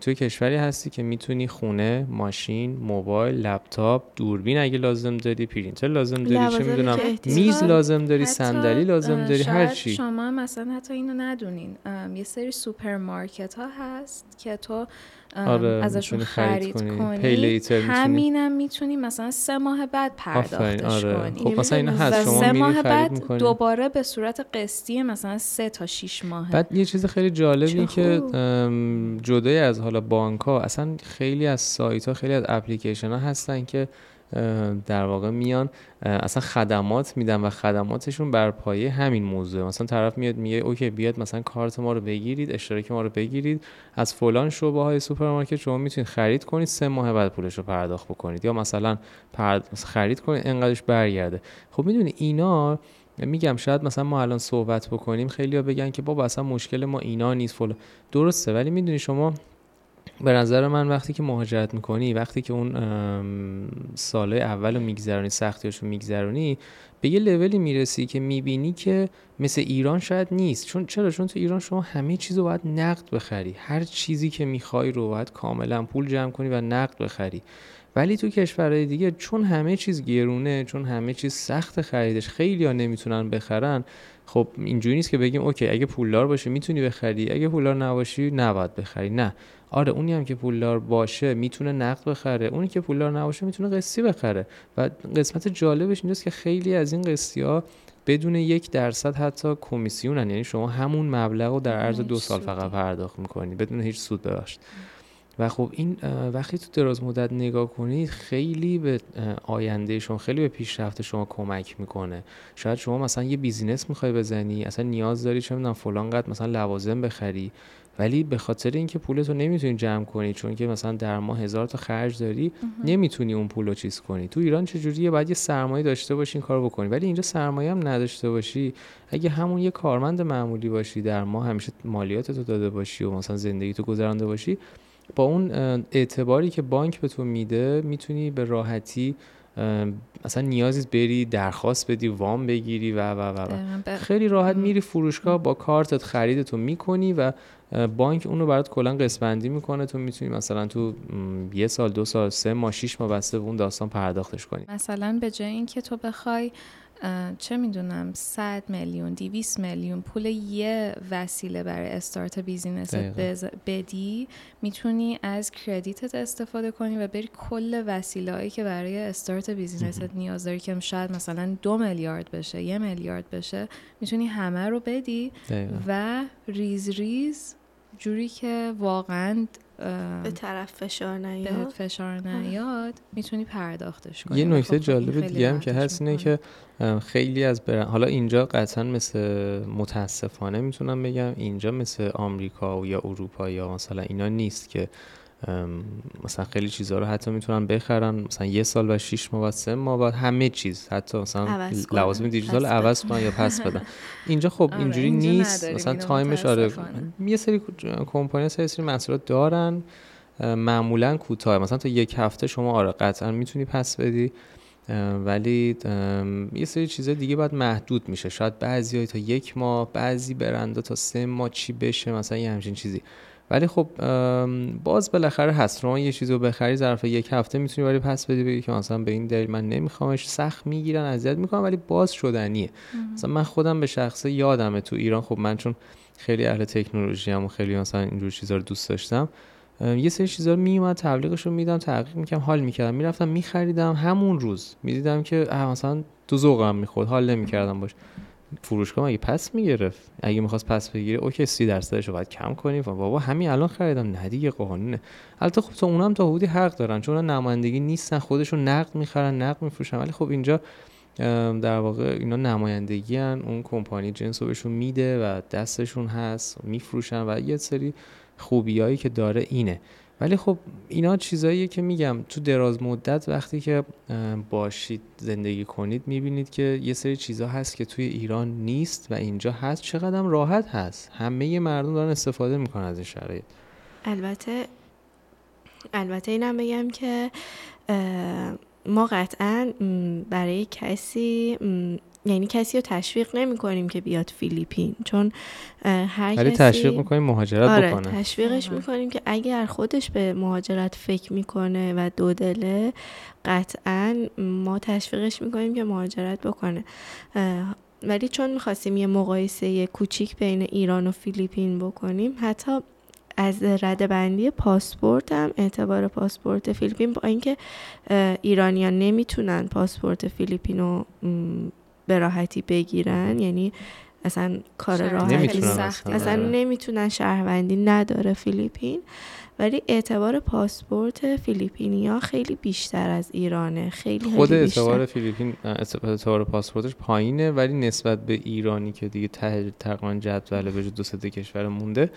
توی کشوری هستی که می‌تونی خونه ماشین موبایل لپتاپ دوربین اگه لازم داری پرینتر لازم داری چه می‌دونم میز لازم داری صندلی لازم داری هر چی. شما مثلا حتی اینو ندونین. یه سری سوپرمارکت ها هست که تو آره ازشون خرید, کنی همینم می‌تونی مثلا سه ماه بعد پرداختش آره. کنی. خب مثلا اینا هست. شما سه ماه بعد می‌کنی. دوباره به صورت قسطی مثلا سه تا شیش ماه. بعد یه چیز خیلی جالبی که جدای از حالا بانک ها اصلا خیلی از سایت ها خیلی از اپلیکیشن ها هستن که در واقع میان اصلا خدمات میدن و خدماتشون بر پایه همین موضوع مثلا طرف میاد میگه اوکی بیاد مثلا کارت ما رو بگیرید اشتراک ما رو بگیرید از فلان شعبه های سوپرمارکت شما می‌تونید خرید کنید سه ماه بعد پولش رو پرداخت بکنید. یا مثلا خرید کنید انقدرش برگرده. خب می‌دونی اینا میگم شاید مثلا ما الان صحبت بکنیم خیلی بگن که بابا اصلا مشکل ما اینا نیست فلان. درسته ولی می‌دونی شما به نظر من وقتی که مهاجرت می‌کنی وقتی که اون ساله اول رو میگذرونی سختیاشو میگذرونی به یه لولی می‌رسی که می‌بینی که مثل ایران شاید نیست. چون چرا؟ چون تو ایران شما همه چیز رو باید نقد بخری. هر چیزی که می‌خوای رو باید کاملا پول جمع کنی و نقد بخری. ولی تو کشورهای دیگه چون همه چیز گرونه چون همه چیز سخت خریدش خیلی ها نمی‌تونن بخرن خب اینجوری نیست که بگیم اوکی اگه پولدار باشه می‌تونی بخری اگه پولدار نباشی نباید بخری. نه. آره اونی هم که پولدار باشه می‌تونه نقد بخره. اونی که پولدار نباشه می‌تونه قسطی بخره. و قسمت جالبش اینجاست که خیلی از این قسطی ها بدون یک درصد حتی کمیسیونن. یعنی شما همون مبلغ رو در عرض دو سال فقط پرداخت می‌کنی. بدون هیچ سود ببخشید. و خب این وقتی تو دراز مدت نگاه کنید خیلی به آینده شما خیلی به پیشرفت شما کمک می‌کنه. شاید شما مثلا یه بیزینس می‌خوای بزنی اصلا نیاز داری چه می‌دونم فلان قد مثلا لوازم بخری. ولی به خاطر اینکه پولتو نمی‌تونی جمع کنی چون که مثلا در ماه هزار تا خرج داری نمی‌تونی اون پول رو چیز کنی. تو ایران چجوریه؟ باید یه سرمایه داشته باشی این کارو بکنی. ولی اینجا سرمایه هم نداشته باشی. اگه همون یه کارمند معمولی باشی در ماه همیشه مالیاتتو داده باشی و مثلا زندگی تو گذرانده باشی با اون اعتباری که بانک به تو میده می‌تونی به راحتی اصلا نیازی بری درخواست بدی وام بگیری و و و, خیلی راحت میری فروشگاه با کارتت خریدتو می‌کنی و بانک اونو برات کلا قسمندی می‌کنه. تو می‌تونی مثلا تو یه سال دو سال سه ماه شیش ماه بسته اون داستان پرداختش کنی. مثلا به جای اینکه تو بخوای چه می‌دونم 100 میلیون 200 میلیون پول یه وسیله برای استارت بیزینست بدی می‌تونی از کردیتت استفاده کنی و بری کل وسیله هایی که برای استارت بیزینست نیاز داری که شاید مثلا دو میلیارد بشه یه میلیارد بشه می‌تونی همه رو بدی و ریز ریز جوری که واقعا به طرف فشار نیاد؟ فشار نیاد می‌تونی پرداختش کنی. یه نکته خب جالب دیگه هم که هست اینه که خیلی از برن... حالا اینجا قطعا مثل متاسفانه می‌تونم بگم اینجا مثل آمریکا یا اروپا یا مثلا اینا نیست که مثلا خیلی چیزها رو حتی می‌تونن بخرن. مثلا یه سال و شیش ماه و سه ماه بعد همه چیز حتی مثلا لوازم دیجیتال عوض کنن. یا پس بدن. اینجا خب آره، اینجوری نیست. مثلا تایمش آره یه سری کمپانی سری سری محصولات دارن. معمولا کوتاه. مثلا تا یک هفته شما آره قطعا می‌تونی پس بدی. ولی یه سری چیزای دیگه باید محدود میشه. شاید بعضی تا یک ماه بعضی برنده تا سه ماه چی بشه مثلا یه همچین چیزی. ولی خب باز بالاخره هست. شما یه چیزو بخری ظرف یک هفته می‌تونی ولی پس بدی بگی که مثلا به این دلیل من نمیخوامش. سخت می‌گیرن اذیت می‌کنم ولی باز شدنیه. مثلا من خودم به شخصه یادمه تو ایران. خب من چون خیلی اهل تکنولوژی هم و خیلی مثلا اینجور چیزا رو دوست داشتم یه سری چیزا رو میومد تبلیغش رو میدم تحقیق می‌کردم حال می‌کردم. می‌رفتم میخریدم. همون روز می‌دیدم که مثلا تو ذوقم می‌خورد حال نمی‌کردم باش. فروشگاه اگه پس می‌گرفت؟ اگه می‌خواست پس بگیره اوکی سی درصدش رو باید کم کنیم بابا همین الان خریدم. نه دیگه قانونه. البته خب تو اونم تا حدودی حق دارن چون نمایندگی نیستن خودشون نقد می‌خرن نقد میفروشن. ولی خب اینجا در واقع اینا نمایندگی هن. اون کمپانی جنس رو بهشون میده و دستشون هست میفروشن و یه سری خوبیایی که داره اینه. ولی خب اینا چیزاییه که میگم. تو دراز مدت وقتی که باشید زندگی کنید می‌بینید که یه سری چیزا هست که توی ایران نیست و اینجا هست. چقدر راحت هست. همه مردم دارن استفاده می‌کنن از این شرایط. البته البته اینم بگم که ما قطعا برای کسی یعنی کسی رو تشویق نمی کنیم که بیاد فیلیپین چون هر کسی تشویق می‌کنیم مهاجرت آره بکنه تشویقش آره. می‌کنیم که اگر خودش به مهاجرت فکر می‌کنه و دو دله قطعا ما تشویقش می‌کنیم که مهاجرت بکنه ولی چون می‌خواستیم یه مقایسه کوچیک بین ایران و فیلیپین بکنیم حتی از رده بندی پاسپورت هم اعتبار پاسپورت فیلیپین با اینکه ایرانیان نمی‌تونن پاسپورت فیلیپین رو به راحتی بگیرن یعنی اصلا کار راحتی نمی‌تونن نیست. اصلا. آره. نمی‌تونن شهروندی نداره فیلیپین ولی اعتبار پاسپورت فیلیپینیا خیلی بیشتر از ایرانه خیلی خود. اعتبار فیلیپین اعتبار پاسپورتش پایینه ولی نسبت به ایرانی که دیگه ته تقریبا جدول به دو سه کشور مونده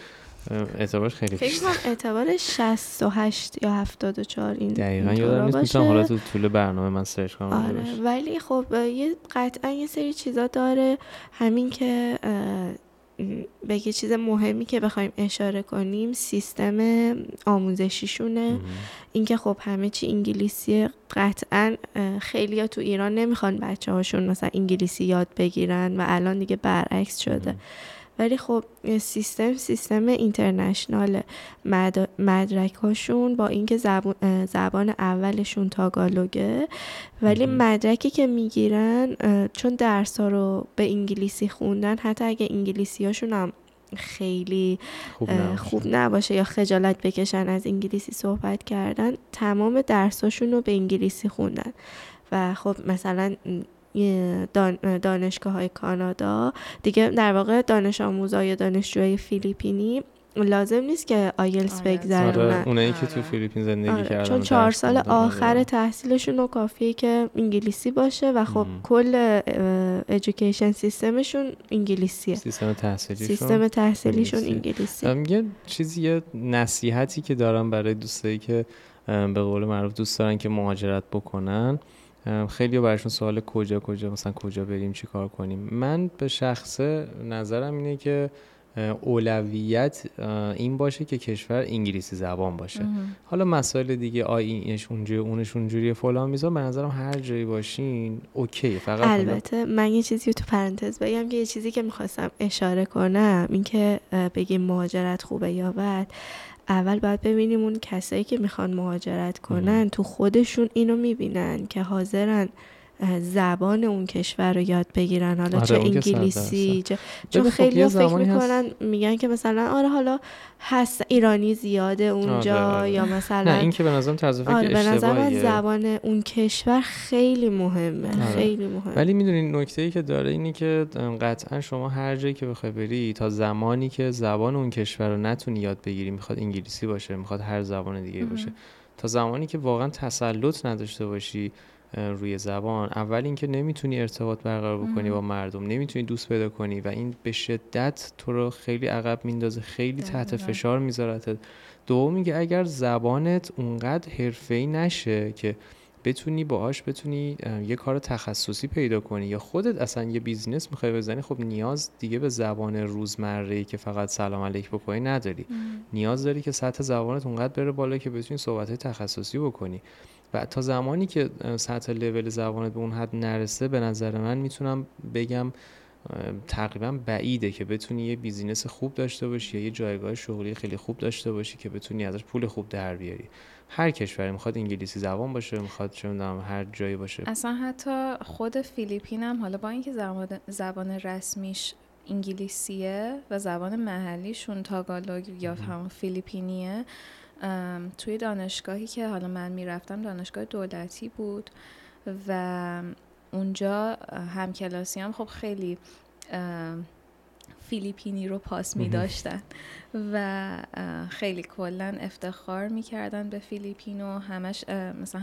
اعتبارش خیلی فکر کنم اعتبار 68 یا 74 این دقیقا یادم نیست. می‌تونم حالا تو طول برنامه من سرچ کنم آره. ولی خب یه قطعا یه سری چیزا داره همین که به یه چیز مهمی که بخوایم اشاره کنیم سیستم آموزشیشونه. اینکه خب همه چی انگلیسی قطعا خیلی ها تو ایران نمی‌خوان بچه هاشون مثلا انگلیسی یاد بگیرن و الان دیگه برعکس شده. ولی خب سیستم سیستم اینترنشنال مد... مدرک هاشون با اینکه زبان, زبان اولشون تاگالوگه ولی. مدرکی که می‌گیرن چون درس ها رو به انگلیسی خوندن حتی اگه انگلیسی هاشون هم خیلی خوب نباشه. خوب نباشه یا خجالت بکشن از انگلیسی صحبت کردن تمام درساشون رو به انگلیسی خوندن و خب مثلا دانشگاه های کانادا دیگه در واقع دانش آموزای یا دانشجوهای فیلیپینی لازم نیست که آیلتس آره. بگذرونن آره اونایی که تو آره. فیلیپین زندگی آره، کردن چون چهار سال آخر آره. تحصیلشون رو کافیه که انگلیسی باشه و خب مم. کل education system شون انگلیسیه سیستم تحصیلیشون سیستم تحصیلیشون انگلیسی. انگلیسیه ام، یه چیزی یه نصیحتی که دارم برای دوستایی که به قول معروف دوست دارن که مهاجرت بکنن خیلی براشون سوال کجا کجا مثلا کجا بریم چی کار کنیم. من به شخصه نظرم اینه که اه، اولویت اه، این باشه که کشور انگلیسی زبان باشه. مهم. حالا مسائل دیگه آی اینش اونجوری اونش اونجوری فلان میزا به نظرم هر جایی باشین اوکی فقط البته من یه چیزی تو پرانتز بگم که یه چیزی که می‌خواستم اشاره کنم اینکه اه، بگیم مهاجرت خوبه یا بد. اول باید ببینیم اون کسایی که می‌خوان مهاجرت کنن تو خودشون اینو می‌بینن که حاضرن زبان اون کشور رو یاد بگیرن حالا آره، چه انگلیسی چه چون خب خیلی یه فکر زمانی هست- می‌کنن میگن که مثلا آره حالا هست ایرانی زیاده اونجا آره، آره. یا نه مثلا این که به نظرم طرز فکر آره به نظر من اشتباهیه. زبان اون کشور خیلی مهمه آره. خیلی مهمه ولی می‌دونی نکته ای که داره اینه که قطعا شما هر جایی که بخوای بری تا زمانی که زبان اون کشور رو نتونی یاد بگیری می‌خواد انگلیسی باشه می‌خواد هر زبان دیگه باشه تا زمانی که واقعا تسلط نداشته باشی روی زبان. اول اینکه نمی‌تونی ارتباط برقرار بکنی با مردم نمی‌تونی دوست پیدا کنی و این به شدت تو رو خیلی عقب میندازه خیلی تحت. فشار میذارتت. دوم میگه اگر زبانت اونقدر حرفه‌ای نشه که بتونی باهاش بتونی یه کار تخصصی پیدا کنی یا خودت اصلا یه بیزینس می‌خوای بزنی خب نیاز دیگه به زبان روزمره که فقط سلام علیک بکنی نداری. نیاز داری که سطح زبانت اونقدر بره بالا که بتونی صحبت تخصصی بکنی. و تا زمانی که سطح لول زبانت به اون حد نرسه به نظر من می‌تونم بگم تقریبا بعیده که بتونی یه بیزینس خوب داشته باشی یا یه جایگاه شغلی خیلی خوب داشته باشی که بتونی ازش پول خوب در بیاری. هر کشوری می‌خواد انگلیسی زبان باشه می‌خواد چه می‌دونم هر جایی باشه. اصلا حتی خود فیلیپین هم حالا با اینکه زبان, زبان رسمیش انگلیسیه و زبان محلیشون تاگالوگ یا همون فیلیپینیه توی دانشگاهی که حالا من می‌رفتم دانشگاه دولتی بود و اونجا همکلاسی هم خب خیلی فیلیپینی رو پاس می داشتن و خیلی کلا افتخار می‌کردن به فیلیپینو همش مثلا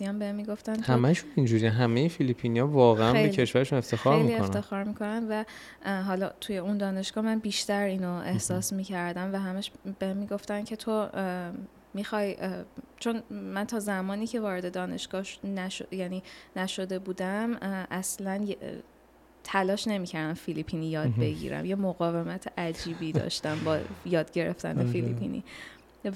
هم بهم می‌گفتن همشون اینجوری همه فیلیپینیا واقعا به کشورشون افتخار خیلی می‌کنن. افتخار می‌کنن و حالا توی اون دانشگاه من بیشتر اینو احساس می‌کردم و همش به می‌گفتن که تو می‌خوای چون من تا زمانی که وارد دانشگاه نشو یعنی نشده بودم اصلا تلاش نمی‌کردم فیلیپینی یاد بگیرم. یه مقاومت عجیبی داشتم با یاد گرفتن. فیلیپینی.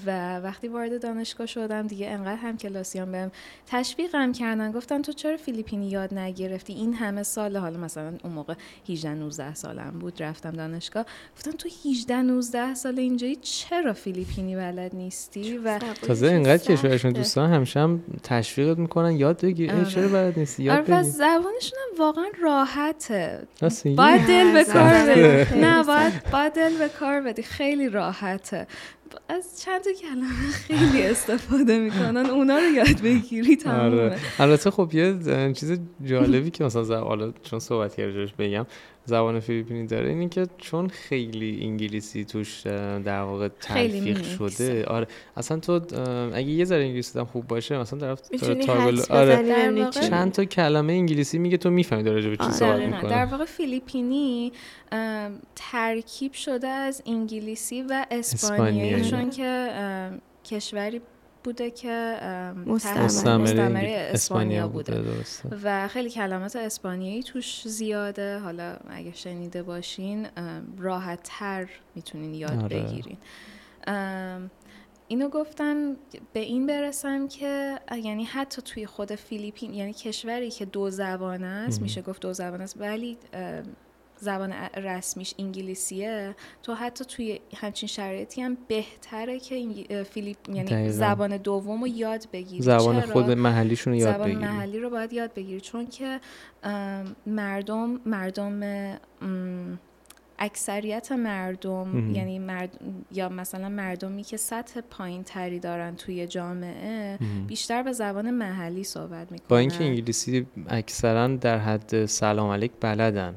و وقتی وارد دانشگاه شدم دیگه انقدر هم کلاسیان بهم تشویقم کردن. گفتن تو چرا فیلیپینی یاد نگرفتی؟ این همه سال حالا مثلا اون موقع 18 19 سالم بود رفتم دانشگاه. گفتن تو 18 19 سال اینجایی چرا فیلیپینی بلد نیستی؟ و تازه انقدر کشورشون دوستان همیشه هم تشویقت می‌کنن یاد بگیر آره. چرا بلد نیستی؟ آره یاد و بگیر زبانشون هم واقعا راحته؟ باید دل به نه، کار بدی. نه. باید باید دل به کار بدی. خیلی راحته. از چند تا کلمه خیلی استفاده می‌کنن. اونا رو یاد بگیری تمومه. آره البته خب یه چیز جالبی که مثلا حالا چون صحبت کردی راجعش بگم. زبان فیلیپینی داره اینی که چون خیلی انگلیسی توش در واقع تلفیق شده آره. اصلا تو اگه یه ذره انگلیسی هم خوب باشه مثلا طرف تاگل آره. چند تا کلمه انگلیسی میگه تو می‌فهمی داره به چی صحبت می‌کنه. در واقع فیلیپینی ترکیب شده از انگلیسی و اسپانیایی چون که کشوری بوده که مستمره اسپانیا بوده. و خیلی کلمات اسپانیایی توش زیاده. حالا اگه شنیده باشین راحت تر می‌تونین یاد آره. بگیرین. اینو گفتم به این برسم که یعنی حتی توی خود فیلیپین یعنی کشوری که دو زبان است میشه گفت دو زبان است ولی زبان رسمیش انگلیسیه تو حتی توی همچین شرایطی هم بهتره که فیلیپ یعنی زبان دوم رو یاد بگیری. زبان خود محلیشون رو یاد زبان بگیری. محلی رو باید یاد بگیری. چون که مردم مردم اکثریت مردم یعنی مرد... یا مثلا مردمی که سطح پایین تری دارن توی جامعه بیشتر به زبان محلی صحبت می‌کنن با اینکه انگلیسی اکثرا در حد سلام علیک بلدن.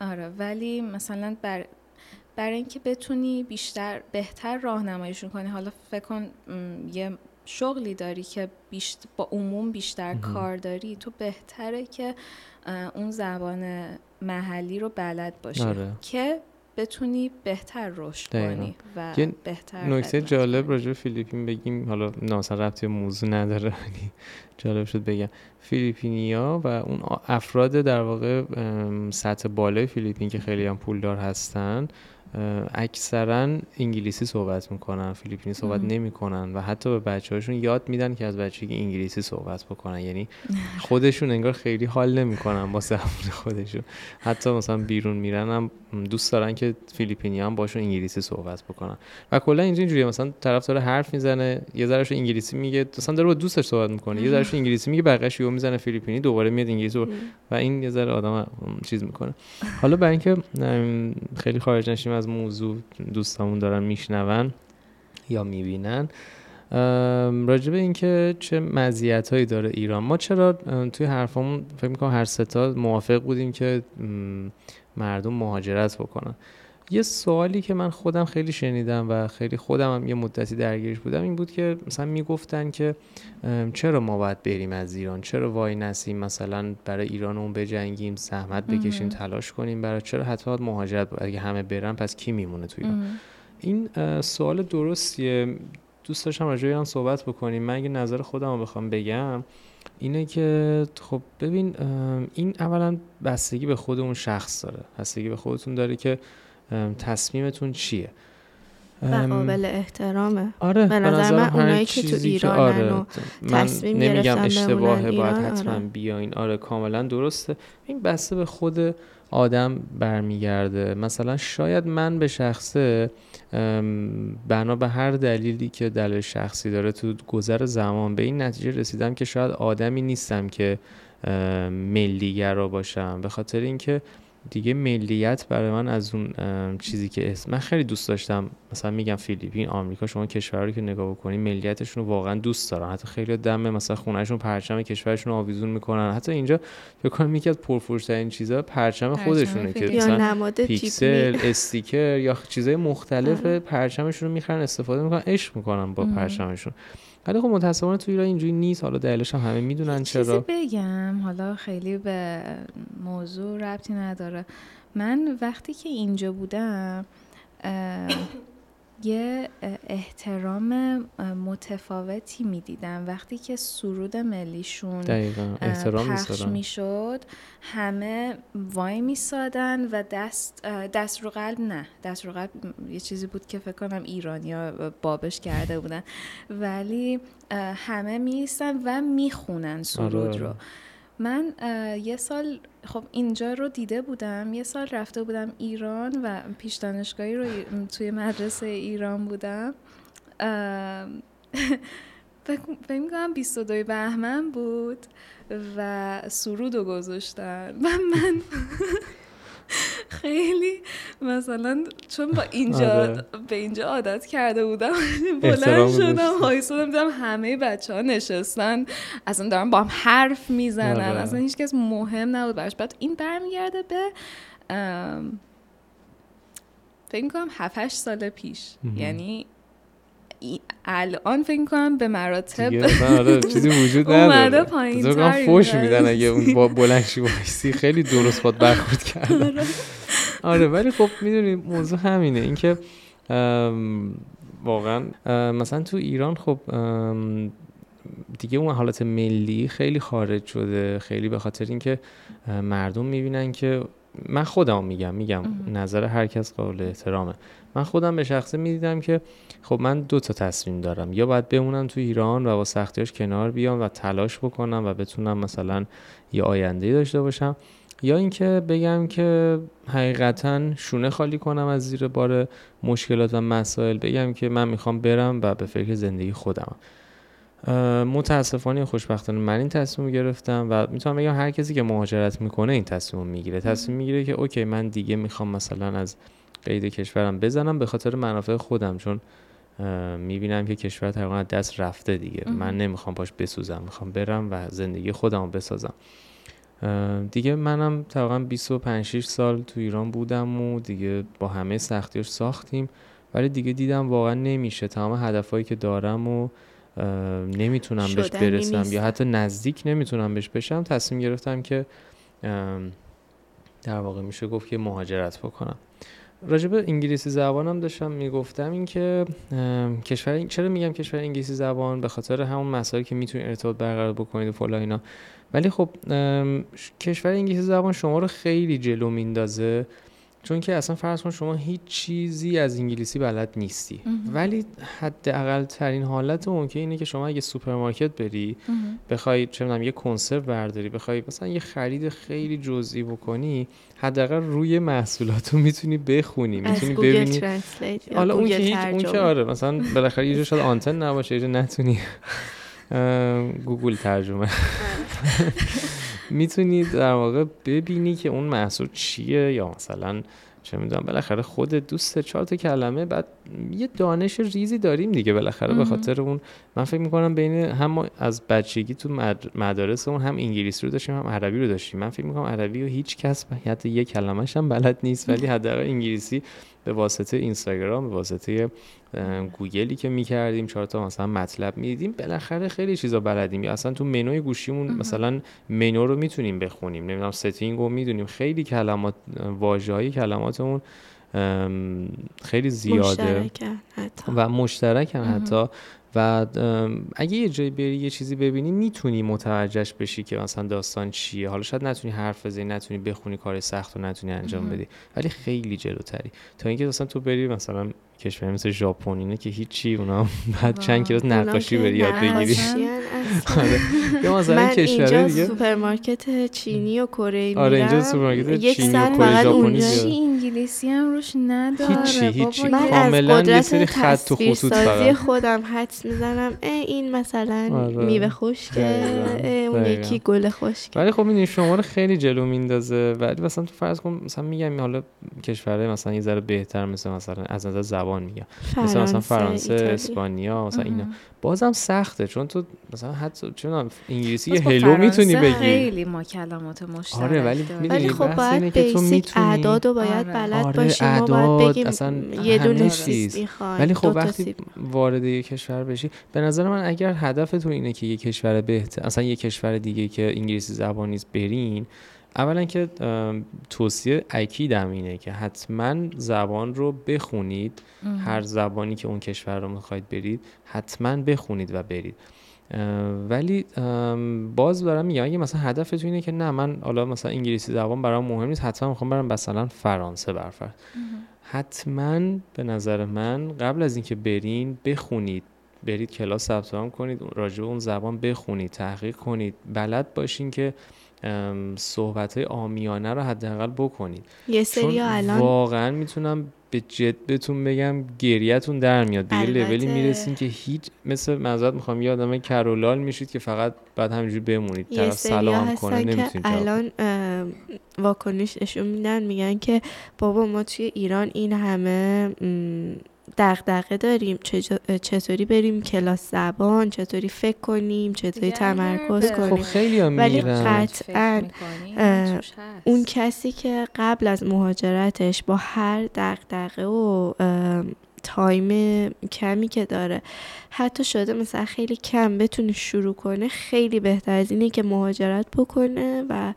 آره ولی مثلا بر برای اینکه بتونی بیشتر بهتر راهنماییشون کنی حالا فکر کن یه شغلی داری که بیشتر با عموم بیشتر کار داری تو بهتره که اون زبان محلی رو بلد باشی آره. که بتونی بهتر رشد کنی و بهتر نکته جالب راجع فیلیپین بگیم. حالا ناسا ربطی موضوع نداره جالب شد بگم. فیلیپینیا و اون افراد در واقع سطح بالای فیلیپین که خیلی هم پولدار هستن اکثرا انگلیسی صحبت می‌کنن فیلیپینی صحبت نمی‌کنن و حتی به بچه هاشون یاد میدن که از بچگی انگلیسی صحبت بکنن. یعنی خودشون انگار خیلی حال نمی‌کنن با زبان خودشون. حتی مثلا بیرون میرن هم دوست دارن که فیلیپینی هم باشون انگلیسی صحبت بکنن. و کلا اینجا اینجوریه. مثلا طرف داره حرف می‌زنه یه ذرهش انگلیسی میگه مثلا داره با دوستش صحبت می‌کنه یه ذرهش انگلیسی میگه بقیش یهو می‌زنه فیلیپینی دوباره میاد انگلیسی و این یه ذره آدم چیز می‌کنه. حالا برای اینکه خیلی خارج نشیم از موضوع دوستامون دارن میشنون یا می‌بینن. راجع به اینکه چه مزیت هایی داره ایران. ما چرا توی حرفمون فکر می‌کنم هر ستا موافق بودیم که مردم مهاجرت بکنن. یه سوالی که من خودم خیلی شنیدم و خیلی خودم هم یه مدتی درگیرش بودم این بود که مثلا می‌گفتن که چرا ما باید بریم از ایران؟ چرا وای نسیم مثلا برای ایرانمون بجنگیم زحمت بکشیم تلاش کنیم برای چرا حتی مهاجرت باید اگه همه برن پس کی میمونه تو ایران؟ این سوال درستیه. دوست داشتم راجع هم صحبت بکنیم. من اگه نظر خودم رو بخوام بگم اینه که خب ببین این اولا بستگی به خود اون شخص داره. بستگی به خودتون داره که تصمیمتون چیه؟ و قابل احترامه. آره به نظر من اونایی که تو ایران آره و تصمیم من نمیگم اشتباهه باید حتما آره. بیاین. آره کاملا درسته. این بسته به خود آدم برمیگرده. مثلا شاید من به شخصه بنا به هر دلیلی که دلیل شخصی داره تو گذر زمان به این نتیجه رسیدم که شاید آدمی نیستم که ملیگرا باشم. به خاطر اینکه دیگه ملیت برای من از اون چیزی که اسم من خیلی دوست داشتم مثلا میگم فیلیپین آمریکا شما کشوری که نگاه بکنین ملیتشون رو واقعا دوست دارن. حتی خیلی دم مثلا خونهشون پرچم کشورشون رو آویزون می‌کنن. حتی اینجا فکر کنم یکی از پرفروشترین چیزا پرچم خودشونه که مثلا پیکسل استیکر یا چیزای مختلف آره. پرچمشون رو می‌خرن استفاده می‌کنن عشق می‌کنن با پرچمشون. ولی خب متاسفانه تو ایران اینجوری نیست. حالا دلیلش هم همه می‌دونن چرا. بگم. حالا خیلی به موضوع ربطی نداره. من وقتی که اینجا بودم یه احترام متفاوتی می‌دیدم. وقتی که سرود ملیشون پخش می‌شد همه وای میسادن و دست دست رو قلب نه دست رو قلب یه چیزی بود که فکر کنم ایرانیا بابش کرده بودن. ولی همه میستن و می‌خونن سرود آره. رو. من یه سال خب اینجا رو دیده بودم. یه سال رفته بودم ایران و پیش دانشگاهی رو توی مدرسه ایران بودم. فکر می‌کنم 22 بهمن بود و سرود رو گذاشتن. و من خیلی مثلا چون با اینجا آره. به اینجا عادت کرده بودم بلند شدم هایستادم دیدم همه بچه ها نشستن. اصلا دارم با هم حرف می‌زنن. آره. اصلا هیچ کس مهم نبود برش بعد این برمیگرده به فکر کنم 7 سال پیش. یعنی الان فکر کنم به مراتب آره چیزی وجود نداره. پایین فوش میدن اگه اون با بلند شی خیلی درست خود برخورد کرد آره. آره ولی خب می‌دونی موضوع همینه. اینکه واقعا مثلا تو ایران خب دیگه اون حالت ملی خیلی خارج شده. خیلی به خاطر اینکه مردم می‌بینن که من خودم میگم میگم نظر هر کس قابل احترامه. من خودم به شخصه می‌دیدم که خب من دو تا تصمیم دارم. یا باید بمونم تو ایران و با سختیاش کنار بیام و تلاش بکنم و بتونم مثلا یه آینده داشته باشم یا اینکه بگم که حقیقتا شونه خالی کنم از زیر بار مشکلات و مسائل. بگم که من می‌خوام برم و به فکر زندگی خودم. متاسفانه خوشبختانه من این تصمیم گرفتم و می‌تونم بگم هر کسی که مهاجرت می‌کنه این تصمیم می‌گیره. تصمیم می‌گیره که اوکی من دیگه می‌خوام مثلا از قید کشورم بزنم به خاطر منافع خودم چون می‌بینم که کشور تقریبا دست رفته دیگه. من نمی‌خوام پاش بسوزم می‌خوام برم و زندگی خودم بسازم. دیگه منم تقریبا 25 6 سال تو ایران بودم و دیگه با همه سختیاش ساختیم. ولی دیگه دیدم واقعا نمیشه. تمام هدفهایی که دارم و نمی‌تونم بهش برسم یا حتی نزدیک نمی‌تونم بهش بشم. تصمیم گرفتم که در واقع میشه گفت که مهاجرت بکنم. راجب انگلیسی زبانم داشتم می‌گفتم اینکه کشور چرا میگم کشور انگلیسی زبان؟ به خاطر همون مسائلی که می‌تونید ارتباط برقرار بکنید و فلا اینا. ولی خب کشور انگلیسی زبان شما رو خیلی جلو میندازه. چون که اصلا فرض کن شما هیچ چیزی از انگلیسی بلد نیستی. ولی حداقل ترین حالت ممکن اینه که شما اگه سوپرمارکت بری بخوای چه می‌دونم یه کنسرو برداری بخوای مثلا یه خرید خیلی جزئی بکنی حداقل روی محصولات رو می‌تونی بخونی می‌تونی ببینی. حالا اون که اون که آره مثلا بالاخره یه شاید آنتن نباشه یه نتونی. گوگل ترجمه. می‌تونید در واقع ببینی که اون محصول چیه یا مثلا چه می‌دونم بالاخره خود دوست چهار تا کلمه بعد یه دانش ریزی داریم دیگه بالاخره به خاطر اون. من فکر می‌کنم بین هم از بچگی تو مدارس اون هم انگلیسی رو داشتیم هم عربی رو داشتیم. من فکر می‌کنم عربی و هیچ کس حتی یه کلمهش هم بلد نیست ولی حداقل انگلیسی به واسطه اینستاگرام به واسطه گوگلی که می‌کردیم چهار تا مثلا مطلب می‌دیدیم بالاخره خیلی چیزا بلدیم. یا اصلا تو منوی گوشیمون مثلا منو رو می‌تونیم بخونیم. نمی‌دونم setting رو می‌دونیم. خیلی کلمات واژه‌های کلماتمون خیلی زیاده. و مشترکن حتی. و اگه یه جایی بری یه چیزی ببینی می‌تونی متوجهش بشی که مثلا داستان چیه. حالا شاید نتونی حرف بزنی نتونی بخونی کار سخت رو نتونی انجام بدی ولی خیلی جلوتری. تا اینکه مثلا تو بری مثلا کشور مثل ژاپن اینه که هیچی اونا بعد چند کلاس نقاشی بری یاد بگیری. آره. کشور دیگه. سوپرمارکت چینی و کره میرم آره اینجا سوپرمارکت چینی و کره ژاپنی انگلیسی هم روش نداره. هیچی هیچی. کاملا یه سری خط و خطوط فقط. خودم حدس می‌زنم. این مثلا آره. میوه خشکه. اون یکی گل خشک ولی خب این شما رو خیلی جلو میندازه. ولی مثلا تو فرض کن مثلا میگم حالا کشورهای مثلا یه ذره بهتر مثل مثلا از نظر زبان میگم. مثل مثلا فرانسه اسپانیا مثلا اینا. بازم سخته چون تو مثلا حتی چون انگلیسی یه هلو می‌تونی بگی. خیلی ما کلمات مشترک آره ولی ولی خب باید بیسیک اعداد و باید آره. بلد آره باشیم اعداد باید بگیم اصلا یه دونه چیز. ولی خب وقتی وارد یه کشور بشی به نظر من اگر هدف تو اینه که یه کشور بهتر اصلا یه کشور دیگه که انگلیسی زبان نیست برین اولا که توصیه اکیدم اینه که حتما زبان رو بخونید. هر زبانی که اون کشور رو می‌خواید برید حتما بخونید و برید. ولی باز دارم میگم اگه مثلا هدف تو اینه که نه من حالا مثلا انگلیسی زبان برام مهم نیست حتما می‌خوام برم مثلا فرانسه برفر حتما به نظر من قبل از اینکه برین بخونید. برید کلاس ثبت کنید راجع اون زبان بخونید تحقیق کنید. بلد باشین که صحبت های آمیانه رو حداقل بکنید یه سری الان واقعا می‌تونم به جد بهتون بگم گریتون در میاد. به یه لولی می‌رسین که هیچ مثل مزاد می‌خوام یه آدم کرولال میشید که فقط بعد همینجوری بمونید. طرف سلام کنه نمی‌تونید الان واکنش اشون میدن میگن که بابا ما توی ایران این همه دغدغه داریم. چطوری بریم کلاس زبان؟ چطوری فکر کنیم؟ چطوری تمرکز کنیم؟ خب خیلی ولی قطعا اون کسی که قبل از مهاجرتش با هر دغدغه و تایم کمی که داره حتی شده مثلا خیلی کم بتونه شروع کنه خیلی بهتر از اینه که مهاجرت بکنه و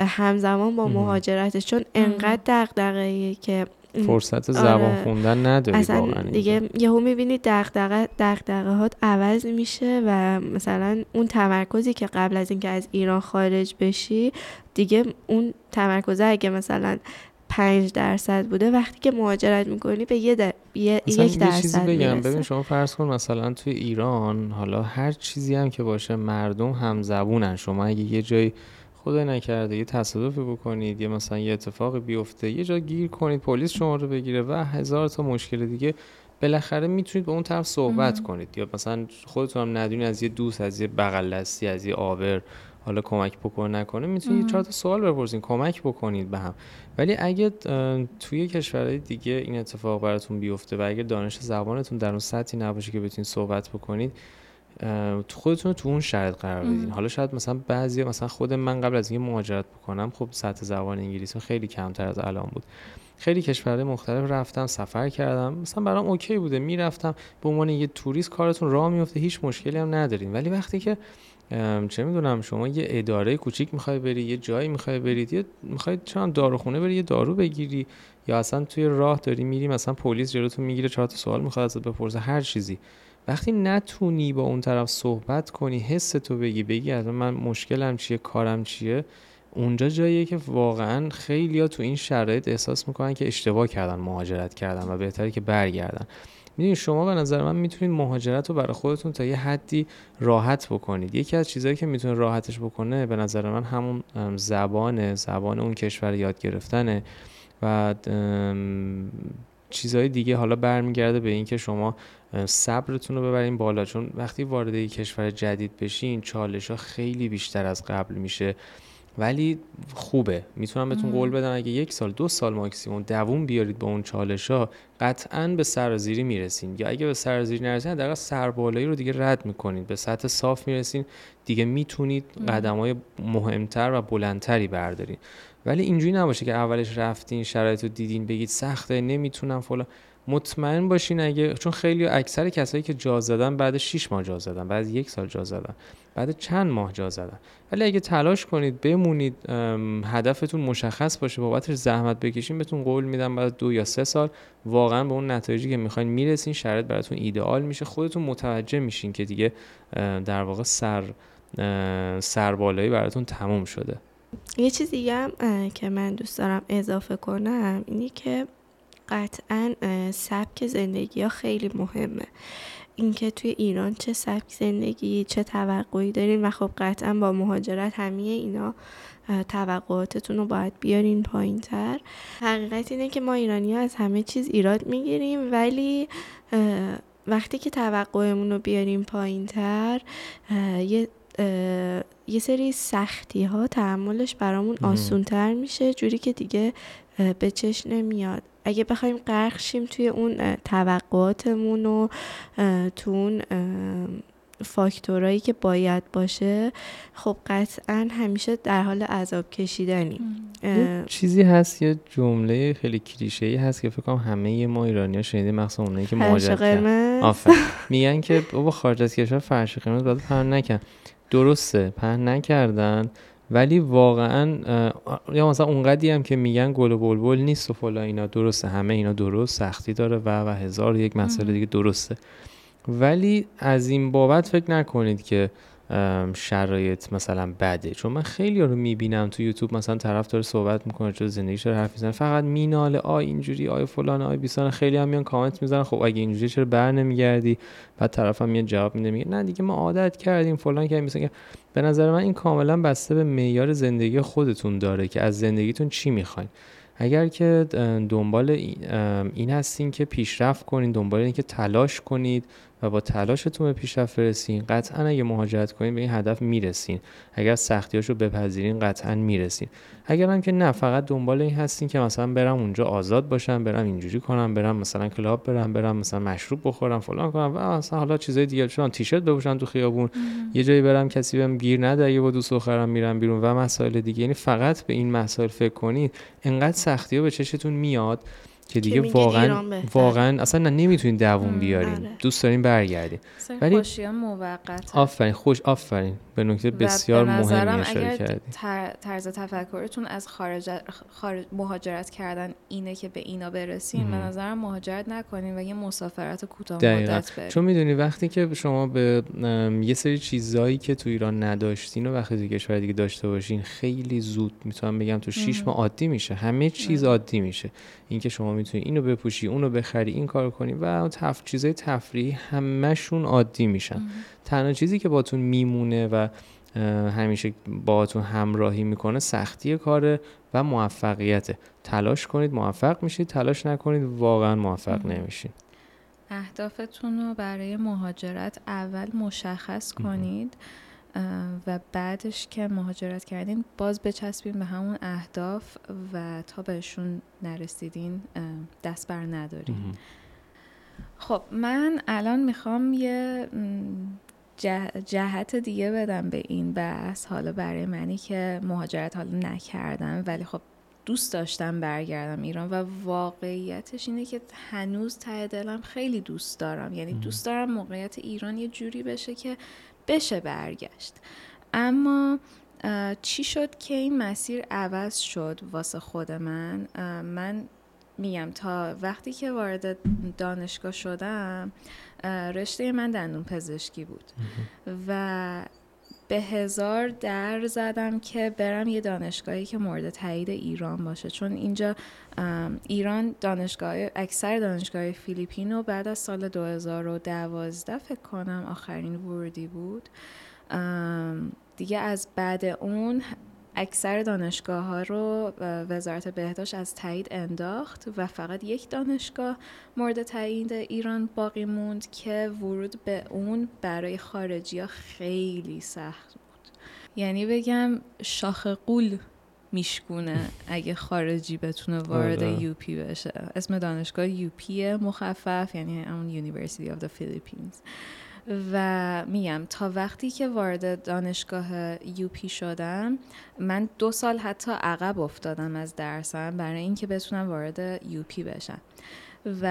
همزمان با مهاجرتش. چون انقدر دغدغه‌ایه که فرصت زبان آره. خوندن نداری اصلا دیگه یهو می‌بینی دغدغه دغدغه هات عوض میشه و مثلا اون تمرکزی که قبل از اینکه از ایران خارج بشی دیگه اون تمرکزه اگه مثلا پنج درصد بوده وقتی که مهاجرت می‌کنی به یه, در... یه... یک درصد چیزی بگم. ببین شما فرض کن مثلا توی ایران حالا هر چیزی هم که باشه مردم هم زبونن شما اگه یه جایی خدا نکرده یه تصادفی بکنید یا مثلا یه اتفاقی بیفته یه جا گیر کنید پلیس شما رو بگیره و هزار تا مشکل دیگه بالاخره می‌تونید با اون طرف صحبت کنید. یا مثلا خودتون هم ندونید از یه دوست از یه بغل دستی از یه آبر حالا کمک بکنه نکنه می‌تونید چهار تا سوال بپرسین کمک بکنید به هم. ولی اگه توی کشورهای دیگه این اتفاق براتون بیفته و اگه دانش زبانتون در اون سطحی نباشه که بتونید صحبت بکنید خودتون تو اون شرط قرار بدین. حالا شاید مثلا بعضی مثلا خود من قبل از اینکه مهاجرت بکنم خب سطح زبان انگلیسی خیلی کمتر از الان بود. خیلی کشورهای مختلف رفتم سفر کردم. مثلا برام اوکی بوده. می‌رفتم. به عنوان یه توریست کارتون راه میفته هیچ مشکلی هم ندارین. ولی وقتی که چه می‌دونم شما یه اداره کوچیک می‌خوای بری یه جایی می‌خوای برید یه می‌خوای چند داروخونه بری یه دارو بگیری یا اصلا توی راه داری میری مثلا پلیس جلوتون می‌گیره چهار تا سوال می‌خواد ازت بپرسه هر چیزی. وقتی نتونی با اون طرف صحبت کنی حس تو بگی بگی از من مشکلم چیه کارم چیه اونجا جاییه که واقعا خیلی تو این شرایط احساس می‌کنن که اشتباه کردن مهاجرت کردن و بهتری که برگردن. می‌دونید شما به نظر من می‌تونید مهاجرت رو برای خودتون تا یه حدی راحت بکنید. یکی از چیزهایی که می‌تونه راحتش بکنه به نظر من همون زبان زبان اون کشور یاد گرفتنه و چیزهای دیگه حالا برمیگرده به اینکه شما صبرتون رو ببرین بالا. چون وقتی وارد یک کشور جدید بشین چالش ها خیلی بیشتر از قبل میشه. ولی خوبه. می‌تونم بهتون قول بدم اگه یک سال دو سال ماکسیموم دووم بیارید با اون چالش ها قطعا به سرازیری می‌رسین. یا اگه به سرازیری نرسین در سربالایی رو دیگه رد می‌کنید. به سطح صاف می‌رسین دیگه می‌تونید قدم های مهمتر و بلندتری بردارین. ولی اینجوری نباشه که اولش رفتین شرایط رو دیدین بگید سخته نمی‌تونم فلان. مطمئن باشین اگه چون خیلی اکثر کسایی که جا زدن بعد 6 ماه جا زدن بعد یک سال جا زدن بعد چند ماه جا زدن. ولی اگه تلاش کنید بمونید هدفتون مشخص باشه بابتش زحمت بکشین بهتون قول میدم بعد دو یا سه سال واقعا به اون نتایجی که می‌خواین می‌رسین شرایط براتون ایدئال میشه. خودتون متوجه میشین که دیگه در واقع سر سربالایی براتون تموم شده. یه چیز دیگه که من دوست دارم اضافه کنم اینی که قطعا سبک زندگی ها خیلی مهمه. اینکه توی ایران چه سبک زندگی چه توقعی دارین و خب قطعا با مهاجرت همه اینا توقعاتتون رو باید بیارین پایین تر حقیقت اینه که ما ایرانی ها از همه چیز ایراد می‌گیریم ولی وقتی که توقعمون رو بیاریم پایین تر یه یه سری سختی ها تحملش برامون آسون تر میشه جوری که دیگه به چش نمیاد. اگه بخوایم غرق شیم توی اون توقعاتمون و تو اون فاکتورایی که باید باشه خب قطعا همیشه در حال عذاب کشیدنیم. چیزی هست یه جمله خیلی کلیشه ای هست که فکر کنم همه ما ایرانی ها شنیدیم مخصوصا اونایی که مهاجرت کردن. میگن که بابا خارج از کشور فرش قرمز باید پهن نکن درسته پهن نکردن. ولی واقعا یا مثلا اونقدی هم که میگن گل و بلبل نیست و فلان اینا درسته همه اینا درست سختی داره و و هزار یک مسئله دیگه درسته. ولی از این بابت فکر نکنید که شرایط مثلا بده. چون من خیلی رو می‌بینم تو یوتیوب مثلا طرف داره صحبت می‌کنه چون زندگیش رو حرف می‌زنه. فقط میناله آی اینجوری آی فلان آی بیسار خیلی هم میان کامنت می‌زنن. خب اگه اینجوری چرا بر نمیگردی؟ بعد طرف هم میاد جواب میده میگه نه دیگه ما عادت کردیم فلان که مثلا به نظر من این کاملا بسته به معیار زندگی خودتون داره که از زندگیتون چی می‌خواین. اگر که دنبال این هستین که پیشرفت کنین دنبال این که تلاش کنید. و با تلاشتون به پیشرفت برسین. قطعا اگه مهاجرت کنین به این هدف می‌رسین. اگر سختیاشو بپذیرین قطعا می‌رسین. اگر هم که نه فقط دنبال این هستین که مثلا برم اونجا آزاد باشم برم اینجوری کنم برم مثلا کلاب برم برم مثلا مشروب بخورم فلان کنم و مثلا حالا چیزای دیگه چون تیشرت بپوشم تو خیابون یه جایی برم کسی بهم گیر نده یه با دوست دخترم میرم بیرون و مسائل دیگه. یعنی فقط به این مسائل فکر کنید انقدر سختی ها به چشتون میاد که دیگه واقعا واقعا اصلا نه نمی‌تونین دووم بیارین آره. دوست دارین برگردین ولی خوشی موقت آفرین خوش آفرین. به نکته بسیار مهمی اشاره کردی. طرز تفکرتون از خارج, خارج مهاجرت کردن اینه که به اینا برسین به نظرم مهاجرت نکنین و یه مسافرت کوتاه مدت برین. چون می‌دونی وقتی که شما به یه سری چیزایی که تو ایران نداشتین و وقتی دیگه کشور دیگه داشته باشین خیلی زود می‌تونم بگم تو 6 ماه عادی میشه. همه چیز عادی میشه. اینکه شما می‌تونی اینو بپوشی اونو بخری این کار کنی و تف... چیزای تفریحی همشون عادی میشن. تنها چیزی که باتون میمونه و همیشه باتون همراهی می‌کنه سختی کاره و موفقیت تلاش کنید موفق میشید تلاش نکنید واقعا موفق نمیشید اهدافتون رو برای مهاجرت اول مشخص کنید. و بعدش که مهاجرت کردین باز بچسبین به همون اهداف و تا بهشون نرسیدین دست بر ندارین. خب من الان می‌خوام یه جهت دیگه بدم به این بحث حالا برای منی که مهاجرت حالا نکردم ولی خب دوست داشتم برگردم ایران و واقعیتش اینه که هنوز ته دلم خیلی دوست دارم. یعنی دوست دارم موقعیت ایران یه جوری بشه که بشه برگشت. اما چی شد که این مسیر عوض شد واسه خود من؟ من میگم تا وقتی که وارد دانشگاه شدم رشته من دندون پزشکی بود. و به هزار در زدم که برم یه دانشگاهی که مورد تایید ایران باشه. چون اینجا ایران دانشگاه اکثر دانشگاه فیلیپین و بعد از سال 2012 فکر کنم آخرین ورودی بود. دیگه از بعد اون اکثر دانشگاه ها رو وزارت بهداشت از تایید انداخت و فقط یک دانشگاه مورد تایید ایران باقی موند که ورود به اون برای خارجی ها خیلی سخت بود. یعنی بگم شاخ قول میشکونه اگه خارجی بتونه وارد آره. یوپی بشه. اسم دانشگاه یوپی مخفف یعنی اون University of the Philippines. و میگم تا وقتی که وارد دانشگاه یوپی شدم من دو سال حتی عقب افتادم از درسم برای اینکه بتونم وارد یوپی بشم. و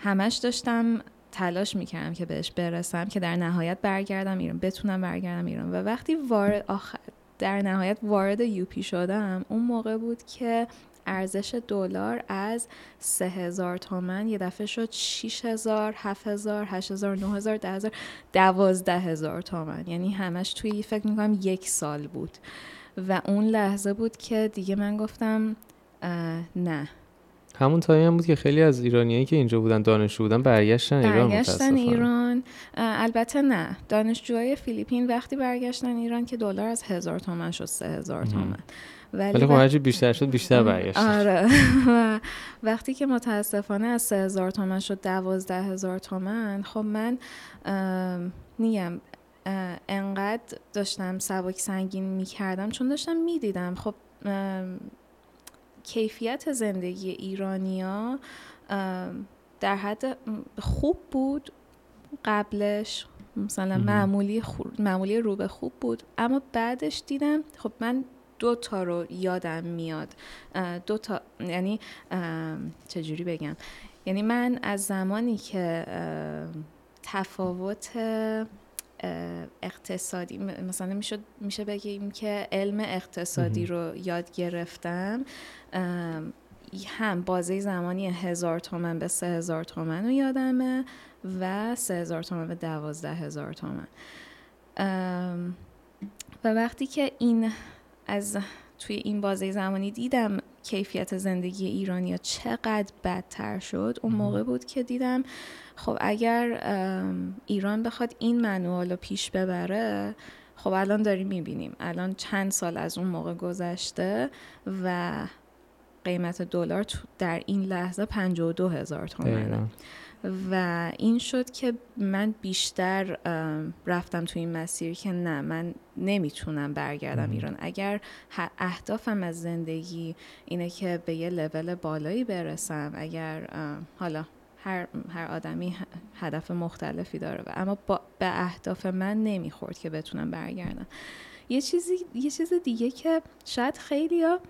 همش داشتم تلاش می‌کردم که بهش برسم که در نهایت برگردم ایران بتونم برگردم ایران. و وقتی وارد آخر در نهایت وارد یوپی شدم اون موقع بود که ارزش دلار از سه هزار تومن یه دفعه شد 6 هزار 7 هزار 8 هزار 9 هزار 10 هزار 12 هزار تومن. یعنی همش توی فکر می‌کنم یک سال بود. و اون لحظه بود که دیگه من گفتم نه. همون تایم هم بود که خیلی از ایرانیایی که اینجا بودن دانشجو بودن برگشتن ایران برگشتن ایران. البته نه. دانشجوهای فیلیپین وقتی برگشتن ایران که دلار از هزار تومن شد سه هزار تومن. ولی خب بیشتر شد بیشتر برگشت. آره. وقتی که متاسفانه از سه هزار تومن شد دوازده هزار تومن خب من نیم انقدر داشتم سبک سنگین می‌کردم چون داشتم می‌دیدم. خب کیفیت زندگی ایرانیا در حد خوب بود. قبلش مثلا معمولی, معمولی رو به خوب بود. اما بعدش دیدم خب من دو تا رو یادم میاد. دو تا یعنی چجوری بگم؟ یعنی من از زمانی که تفاوت اقتصادی مثلا میشه میشه بگیم که علم اقتصادی رو یاد گرفتم. هم بازه زمانی هزار تومن به سه هزار تومن رو یادمه و سه هزار تومن به دوازده هزار تومن. و وقتی که این از توی این بازه زمانی دیدم کیفیت زندگی ایرانیا چقدر بدتر شد. اون موقع بود که دیدم خب اگر ایران بخواد این منوال رو پیش ببره خب الان داریم می‌بینیم. الان چند سال از اون موقع گذشته و قیمت دلار در این لحظه 52 هزار تومنه. و این شد که من بیشتر رفتم تو این مسیر که نه من نمی‌تونم برگردم ایران. اگر اهدافم از زندگی اینه که به یه لول بالایی برسم اگر حالا هر, هر آدمی هدف مختلفی داره و اما با به اهداف من نمی‌خورد که بتونم برگردم. یه چیزی یه چیز دیگه که شاید خیلی ها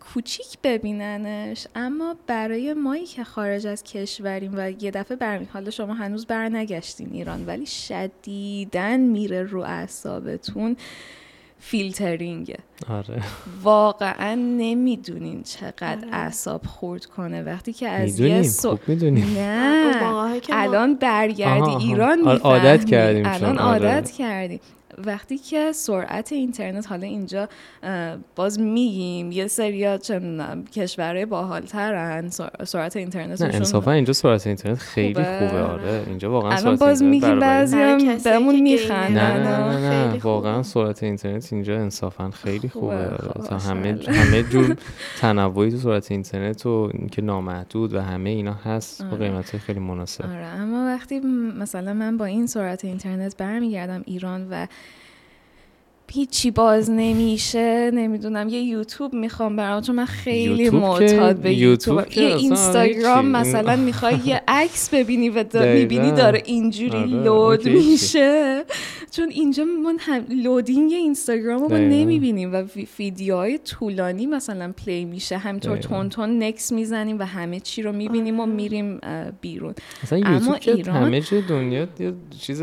کوچیک ببیننش اما برای مایی که خارج از کشوریم و یه دفعه برمی حالا شما هنوز برنگشتین ایران ولی شدیدن میره رو اعصابتون فیلترینگ آره. واقعا نمی‌دونین چقدر آره. اعصاب خورد کنه. وقتی که از یه سو... نه. الان برگردی ایران آره، عادت کردیم الان عادت کردیم. وقتی که سرعت اینترنت حالا اینجا باز میگیم یه سریا چه کشورهای باحالترن سرعت اینترنت نه انصافا اینجا سرعت اینترنت خیلی خوبه, خوبه آره. اینجا واقعا الان باز میگیم بعضی هم بهمون میخندن. نه نه نه, نه. واقعا سرعت اینترنت اینجا انصافا خیلی خوبه, خوبه. تا همه همه جور تنوعی تو سرعت اینترنت و اینکه نامحدود و همه اینا هست با قیمت خیلی مناسب. آره اما وقتی مثلا من با این سرعت اینترنت برمیگردم ایران و هیچی باز نمیشه نمی‌دونم. یه یوتیوب می‌خوام برام چون من خیلی معتاد به یوتیوب. یه اینستاگرام مثلا می‌خوای یه عکس ببینی و می‌بینی داره اینجوری آره، لود میشه. چون اینجا من هم loading اینستاگرام رو نمی‌بینیم و ویدیوهای طولانی مثلا پلی میشه. همینطور تند تند next می‌زنیم و همه چی رو می‌بینیم و میریم بیرون. اما ایران همه دنیا یه چیز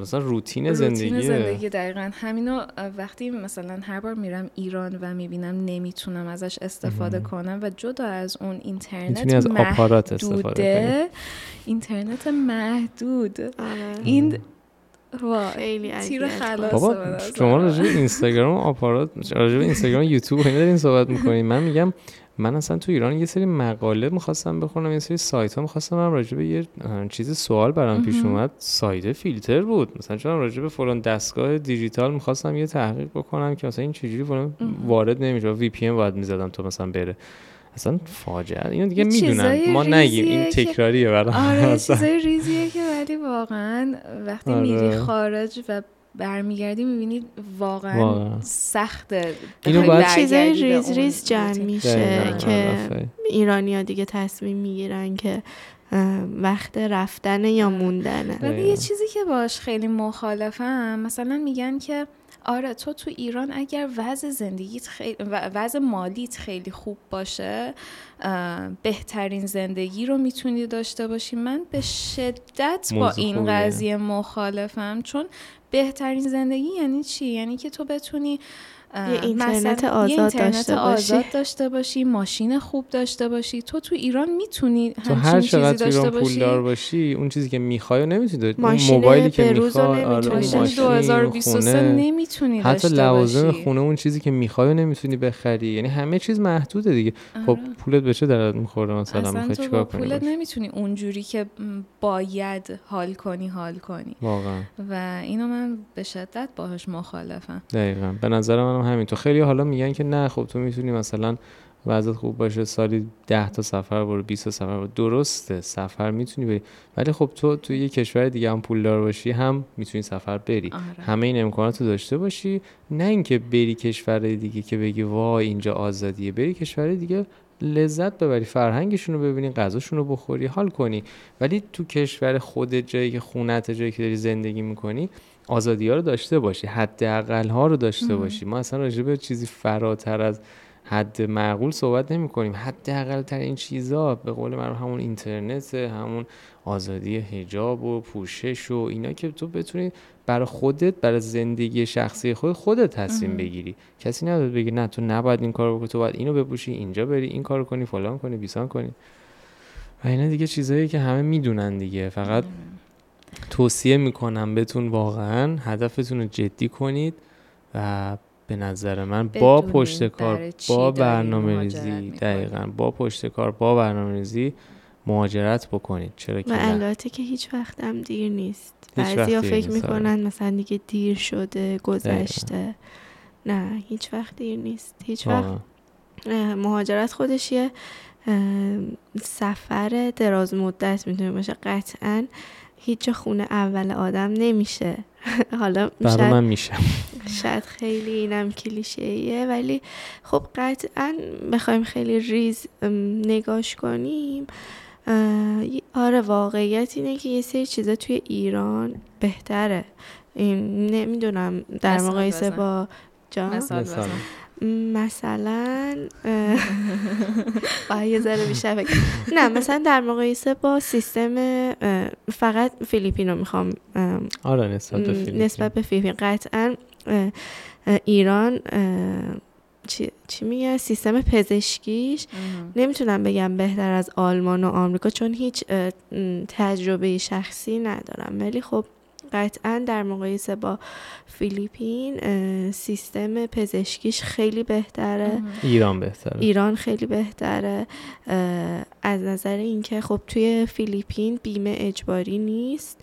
مثلا روتین زندگی روتین زندگی دقیقا. همینو وقتی مثلا هر بار میرم ایران و می‌بینم نمی‌تونم ازش استفاده کنم و جدا از اون اینترنت از آپارات استفاده اینترنت محدود. آره. این خیلی تیر خلاص بابا شما راجع اینستاگرام آپارات راجع اینستاگرام یوتیوب اینا دارین صحبت می‌کنین. من میگم من اصلا تو ایران یه سری مقاله می‌خواستم بخونم یه سری سایت ها می‌خواستم هم راجع به یه چیز سوال برام پیش اومد. سایت فیلتر بود. مثلا چون راجع به فلان دستگاه دیجیتال می‌خواستم یه تحقیق بکنم که مثلا این چجوری فلان وارد نمیشه وی پی ام باید می‌زدم تا مثلا بره. اصلا فاجعه. اینو دیگه می‌دونم. ما نگیم این تکراریه برام. آره چیزای ریزیه که ولی واقعا وقتی آره. میری خارج و برمیگردی می‌بینید واقعا, واقعا. سخته اینو باید چیزای ریز ریز جمع میشه که ایرانی ها دیگه تصمیم می‌گیرن که وقت رفتن یا موندنه ولی یه چیزی که باش خیلی مخالفم مثلا میگن که آره تو تو ایران اگر وضع زندگیت خیلی وضع مالیت خیلی خوب باشه بهترین زندگی رو می‌تونی داشته باشی. من به شدت با این قضیه مخالفم. چون بهترین زندگی یعنی چی؟ یعنی که تو بتونی یه اینترنت آزاد, داشته, آزاد داشته باشی ماشین خوب داشته باشی. تو تو ایران می‌تونی تو هر چقدر ایران پول دار باشی اون چیزی که می‌خوای و نمی‌تونی موبایلی که می‌خوای آره ماشین 2023 نمی‌تونی حتی لوازم خونه اون چیزی که می‌خوای و نمی‌تونی بخری. یعنی همه چیز محدوده دیگه. خب آره. پولت به چه درد می‌خوره مثلا؟ می‌خوای چیکار کنی پولت نمی‌تونی اونجوری که باید حال کنی حال کنی. واقعا. و اینو من به شدت باهاش مخالفم. دقیقاً. به نظر من همین تو خیلی حالا میگن که نه خب تو می‌تونی مثلا وضعت خوب باشه سالی ده تا سفر برو 20 تا سفر برو. درسته سفر می‌تونی بری. ولی خب تو تو یه کشور دیگه هم پولدار باشی هم می‌تونی سفر بری. آره. همه این امکانات رو داشته باشی. نه اینکه بری کشور دیگه که بگی وای اینجا آزادیه. بری کشور دیگه لذت ببری. فرهنگشون رو ببینی غذاشون رو بخوری حال کنی. ولی تو کشور خود جایی که خونت جایی که داری زندگی می‌کنی آزادی ها رو داشته باشی حداقل ها رو داشته باشی. ما اصلا راجع به چیزی فراتر از حد معقول صحبت نمی کنیم. حداقل تر این چیزا به قول من همون اینترنت همون آزادی حجاب و پوشش و اینا که تو بتونی برای خودت برای زندگی شخصی خود خودت تصمیم بگیری. کسی نداره بگی نه تو نباید این کارو بکنی تو باید اینو بپوشی اینجا بری این کارو کنی فلان کنی بیسان کنی. و اینا دیگه چیزایی که همه می‌دونن دیگه. فقط توصیه می‌کنم بهتون واقعا هدفتون رو جدی کنید و به نظر من با پشت کار با برنامه ریزی دقیقا با پشت کار با برنامه ریزی مهاجرت بکنید. چرا که البته که هیچ وقت هم دیر نیست. بعضی ها فکر می‌کنن مثلا دیگه دیر شده گذشته. نه هیچ وقت دیر نیست. هیچ وقت مهاجرت خودش یه سفر دراز مدت می‌تونه باشه. قطعا هیچ خونه اول آدم نمیشه. حالا شاید من میشه. شاید خیلی اینم کلیشه ولی خب قطعا بخوایم خیلی ریز نگاش کنیم. آره واقعیت اینه که یه سری چیزا توی ایران بهتره. نمی‌دونم در مقایسه با جان مثلا باید یه ذره بیشتر نه مثلا در مقایسه با سیستم فقط فیلیپین رو می‌خوام آره نسبت به فیلیپین. نسبت به فیلیپین. قطعا ایران چی, چی میگه؟ سیستم پزشکیش. نمی‌تونم بگم بهتر از آلمان و آمریکا چون هیچ تجربه شخصی ندارم. ولی خب قطعا در مقایسه با فیلیپین سیستم پزشکیش خیلی بهتره. ایران بهتره. ایران خیلی بهتره. از نظر اینکه خب توی فیلیپین بیمه اجباری نیست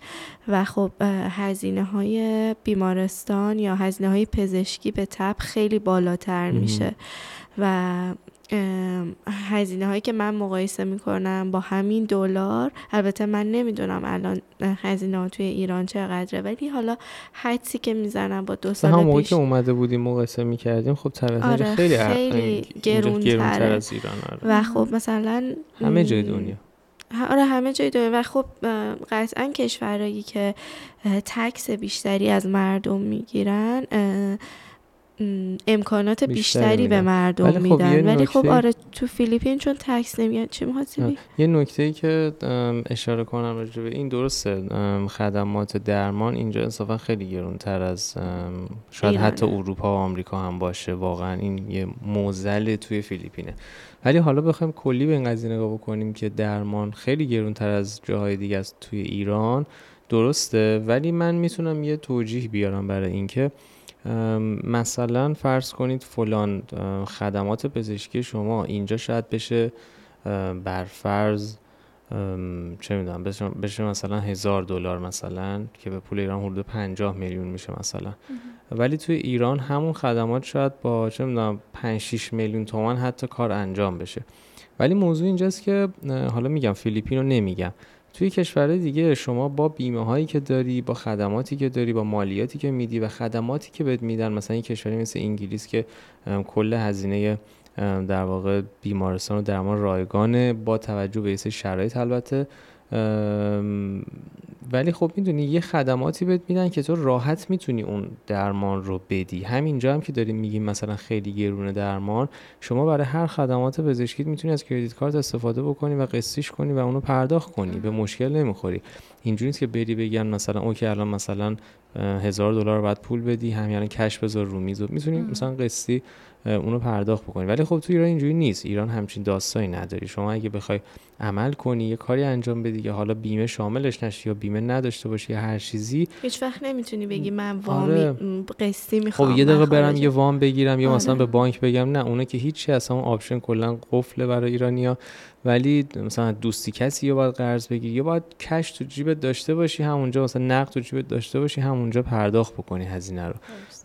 و خب هزینه های بیمارستان یا هزینه های پزشکی به تب خیلی بالاتر میشه و هزینه هایی که من مقایسه می‌کنم با همین دلار البته من نمی‌دونم الان هزینه ها توی ایران چقدره ولی حالا حدسی که می‌زنم با دو سال پیش. که اومده بودیم مقایسه می‌کردیم خب آره خیلی خیلی گرون از ایران آره. و خب مثلا همه جای دنیا. آره همه جای دنیا. و خب قطعا کشورهایی که تکس بیشتری از مردم می‌گیرن امکانات بیشتری به مردم خب میدن. ولی خب آره تو فیلیپین چون تکس نمیاد چی می‌خواستی یه نکته ای که اشاره کنم راجع به این درسته. خدمات درمان اینجا انصافا خیلی گرونتر از شاید حتی اروپا و آمریکا هم باشه. واقعا این یه موزل توی فیلیپینه. ولی حالا بخوایم کلی به این قضیه نگاه بکنیم که درمان خیلی گرونتر از جاهای دیگه است توی ایران. درسته. ولی من می‌تونم یه توجیه بیارم برای اینکه مثلا فرض کنید فلان خدمات پزشکی شما اینجا شاید بشه بر فرض چه می‌دونم بشه مثلا هزار دلار مثلا که به پول ایران حدود 50 میلیون میشه مثلا. ولی توی ایران همون خدمات شاید با چه می‌دونم 5 6 میلیون تومان حتی کار انجام بشه. ولی موضوع اینجاست که حالا میگم فیلیپین رو نمیگم. توی کشورهای دیگه شما با بیمه هایی که داری با خدماتی که داری با مالیاتی که میدی و خدماتی که بهت میدن مثلا این کشوری مثل انگلیس که کل هزینه در واقع بیمارستان و درمان رایگانه با توجه به شرایط البته ولی خب می‌دونی یه خدماتی بهت میدن که تو راحت می‌تونی اون درمان رو بدی. همینجا هم که داریم میگیم مثلا خیلی گرونه درمان شما برای هر خدمات پزشکی می‌تونی از کردیت کارت استفاده بکنی و قسطیش کنی و اونو پرداخت کنی. به مشکل نمی‌خوری. اینجوری نیست که بری بگن مثلا اوکی الان مثلا هزار دلار باید پول بدی همین یعنی cash بذار رو میز می‌تونی مثلا قسطی اونو پرداخت بکنی. ولی خب تو ایران اینجوری نیست. ایران همچین داستانی نداری. شما اگه بخوای عمل کنی یه کاری انجام بدی که حالا بیمه شاملش نشی یا بیمه نداشته باشی یا هر چیزی هیچ وقت نمی‌تونی بگی من وامی آره. قسطی می‌خوام خب یه دقیقه برم یه وام بگیرم یا مثلا آره. به بانک بگم نه اونه که هیچی اصلا option کلا قفله برای ایرانیا ولی مثلا دوستی کسی یا باید قرض بگیری یا باید cash تو جیبت داشته باشی همونجا مثلا نقد تو جیبت داشته باشی همونجا پرداخت بکنی هزینه رو.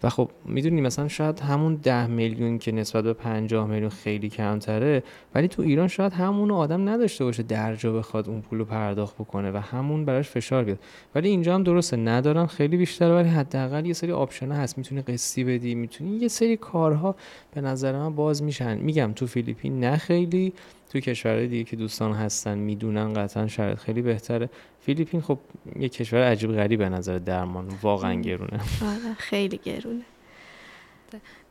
و خب می‌دونی مثلا شاید همون ده میلیون که نسبت به 50 میلیون خیلی کمتره ولی تو ایران شاید همون آدم نداشته باشه درجا بخواد اون پول رو پرداخت بکنه و همون براش فشار بیاد. ولی اینجا هم درسته ندارن خیلی بیشتر ولی حداقل یه سری option هست. می‌تونی قسطی بدی می‌تونی یه سری کارها به نظر من باز میشن. میگم تو فیلیپین نه خیلی تو کشورهای دیگه که دوستان هستن می‌دونن قطعا شرایط خیلی بهتره. فیلیپین خب یه کشور عجیب غریب به نظر درمان واقعا گرونه. آره خیلی گرونه.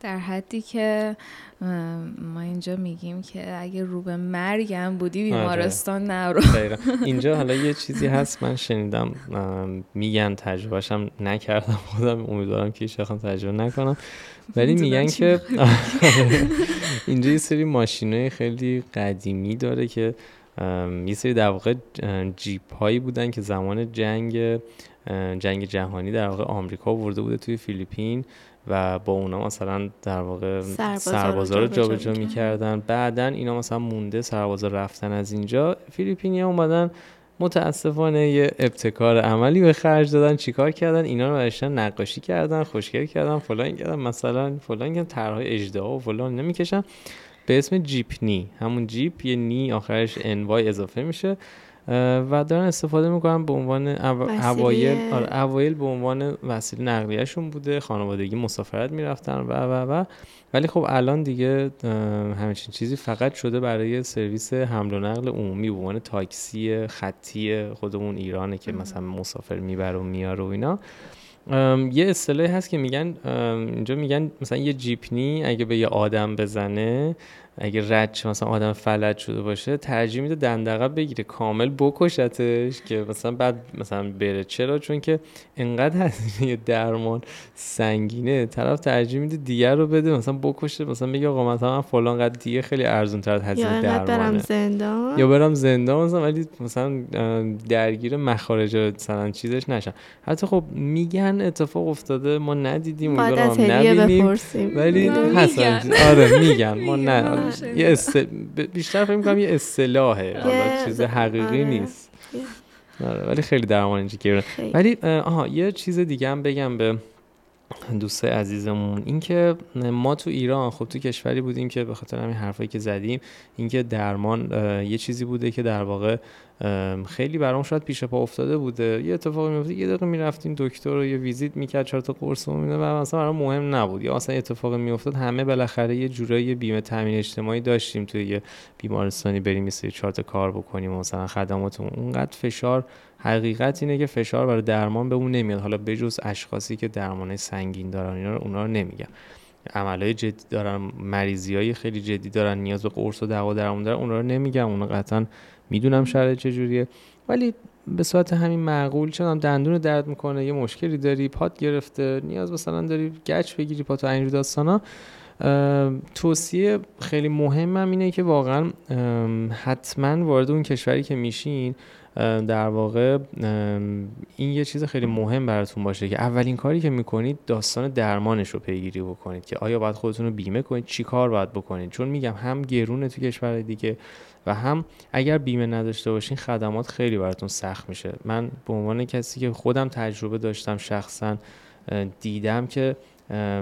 در حدی که ما اینجا میگیم که اگه رو به مرگم بودی آره. بیمارستان نرو اینجا حالا یه چیزی هست من شنیدم میگن تجربهشم نکردم خودم امیدوارم که هیچ تجربه نکنم. ولی میگن که اینجا یه سری ماشینای خیلی قدیمی داره که یه سری در واقع جیپ هایی بودن که زمان جنگ جنگ جهانی در واقع آمریکا ورده بوده توی فیلیپین. و با اونا مثلا در واقع سربازا رو جابجا می‌کردن. بعدا اینا مثلا مونده سربازا رفتن از اینجا. فیلیپینی اومدن متاسفانه یه ابتکار عملی به خرج دادن. چیکار کردن؟ اینا رو برشتن نقاشی کردن خوشگل کردن فلان کردن. مثلا فلان کردن طرحهای اجدها و فلان نمی‌کشن. به اسم جیپنی. همون جیپ یه نی آخرش انوای اضافه میشه. و دارن استفاده می‌کنن به عنوان اوایل آره اوایل به عنوان وسیله نقلیهشون بوده خانوادگی مسافرت می‌رفتن و و و. ولی خب الان دیگه همچین چیزی فقط شده برای سرویس حمل و نقل عمومی به عنوان تاکسی خطی خودمون ایرانه که مثلا مسافر می‌بره و میاره و اینا. یه اصطلاحی هست که میگن اینجا میگن مثلا یه جیپنی اگه به یه آدم بزنه اگه رد مثلا آدم فلج شده باشه ترجیح میده دندقه بگیره کامل بکشتش که مثلا بعد مثلا بره. چرا؟ چون که انقدر هزینه درمان سنگینه. طرف ترجیح میده دیگر رو بده مثلا بکشه مثلا میگه آقا مثلا فلان قد دیگه خیلی ارزون تر از هزینه درمانه. برم زندان؟ یا برم زندان مثلا ولی مثلا درگیر مخارج مثلا چیزش نشن حتی خب میگن اتفاق افتاده ما ندیدیم و نبینیم. ولی حسن آره میگن. ما نه یه است... بیشتر فکر می‌کنم یه اصطلاحه. چیز حقیقی آره. نیست. آره ولی خیلی درمان اینجا گیره ولی آها یه چیز دیگه هم بگم به دوست عزیزمون. اینکه ما تو ایران خب تو کشوری بودیم که به خاطر همین حرفایی که زدیم اینکه درمان یه چیزی بوده که در واقع خیلی برام شاید پیش پا افتاده بوده. یه اتفاقی میفته یه دقیقه می‌رفتیم دکتر رو یه ویزیت می‌کرد چهار تا قرص میده و مثلا برام مهم نبود. یا اصلا اتفاقی میافتاد همه بالاخره یه جورایی بیمه تامین اجتماعی داشتیم توی یه بیمارستانی بریم یه چهار تا کار بکنیم مثلا خدماتمون. اونقدر فشار حقیقت اینه که فشار برای درمان به اون نمیاد. حالا بجز اشخاصی که درمان سنگین دارن اینا رو اونا رو نمیگم. عملهای جدی دارن مریضی های خیلی جدی دارن نیاز به قرص و دوا درمون دارن اونا رو نمیگم. اونا قطعا می‌دونم شرایط چجوریه ولی به صورت همین معقول چون دندون درد می‌کنه یه مشکلی داری پات گرفته نیاز مثلا داری گچ بگیری پات و اینجور داستانا. توصیه خیلی مهمم اینه که واقعا حتما وارد اون کشوری که میشین در واقع این یه چیز خیلی مهم براتون باشه که اولین کاری که می‌کنید داستان درمانش رو پیگیری بکنید که آیا باید خودتون رو بیمه کنید؟ چی کار باید بکنید؟ چون میگم هم گرونه تو کشور دیگه و هم اگر بیمه نداشته باشین خدمات خیلی براتون سخت میشه. من به عنوان کسی که خودم تجربه داشتم شخصا دیدم که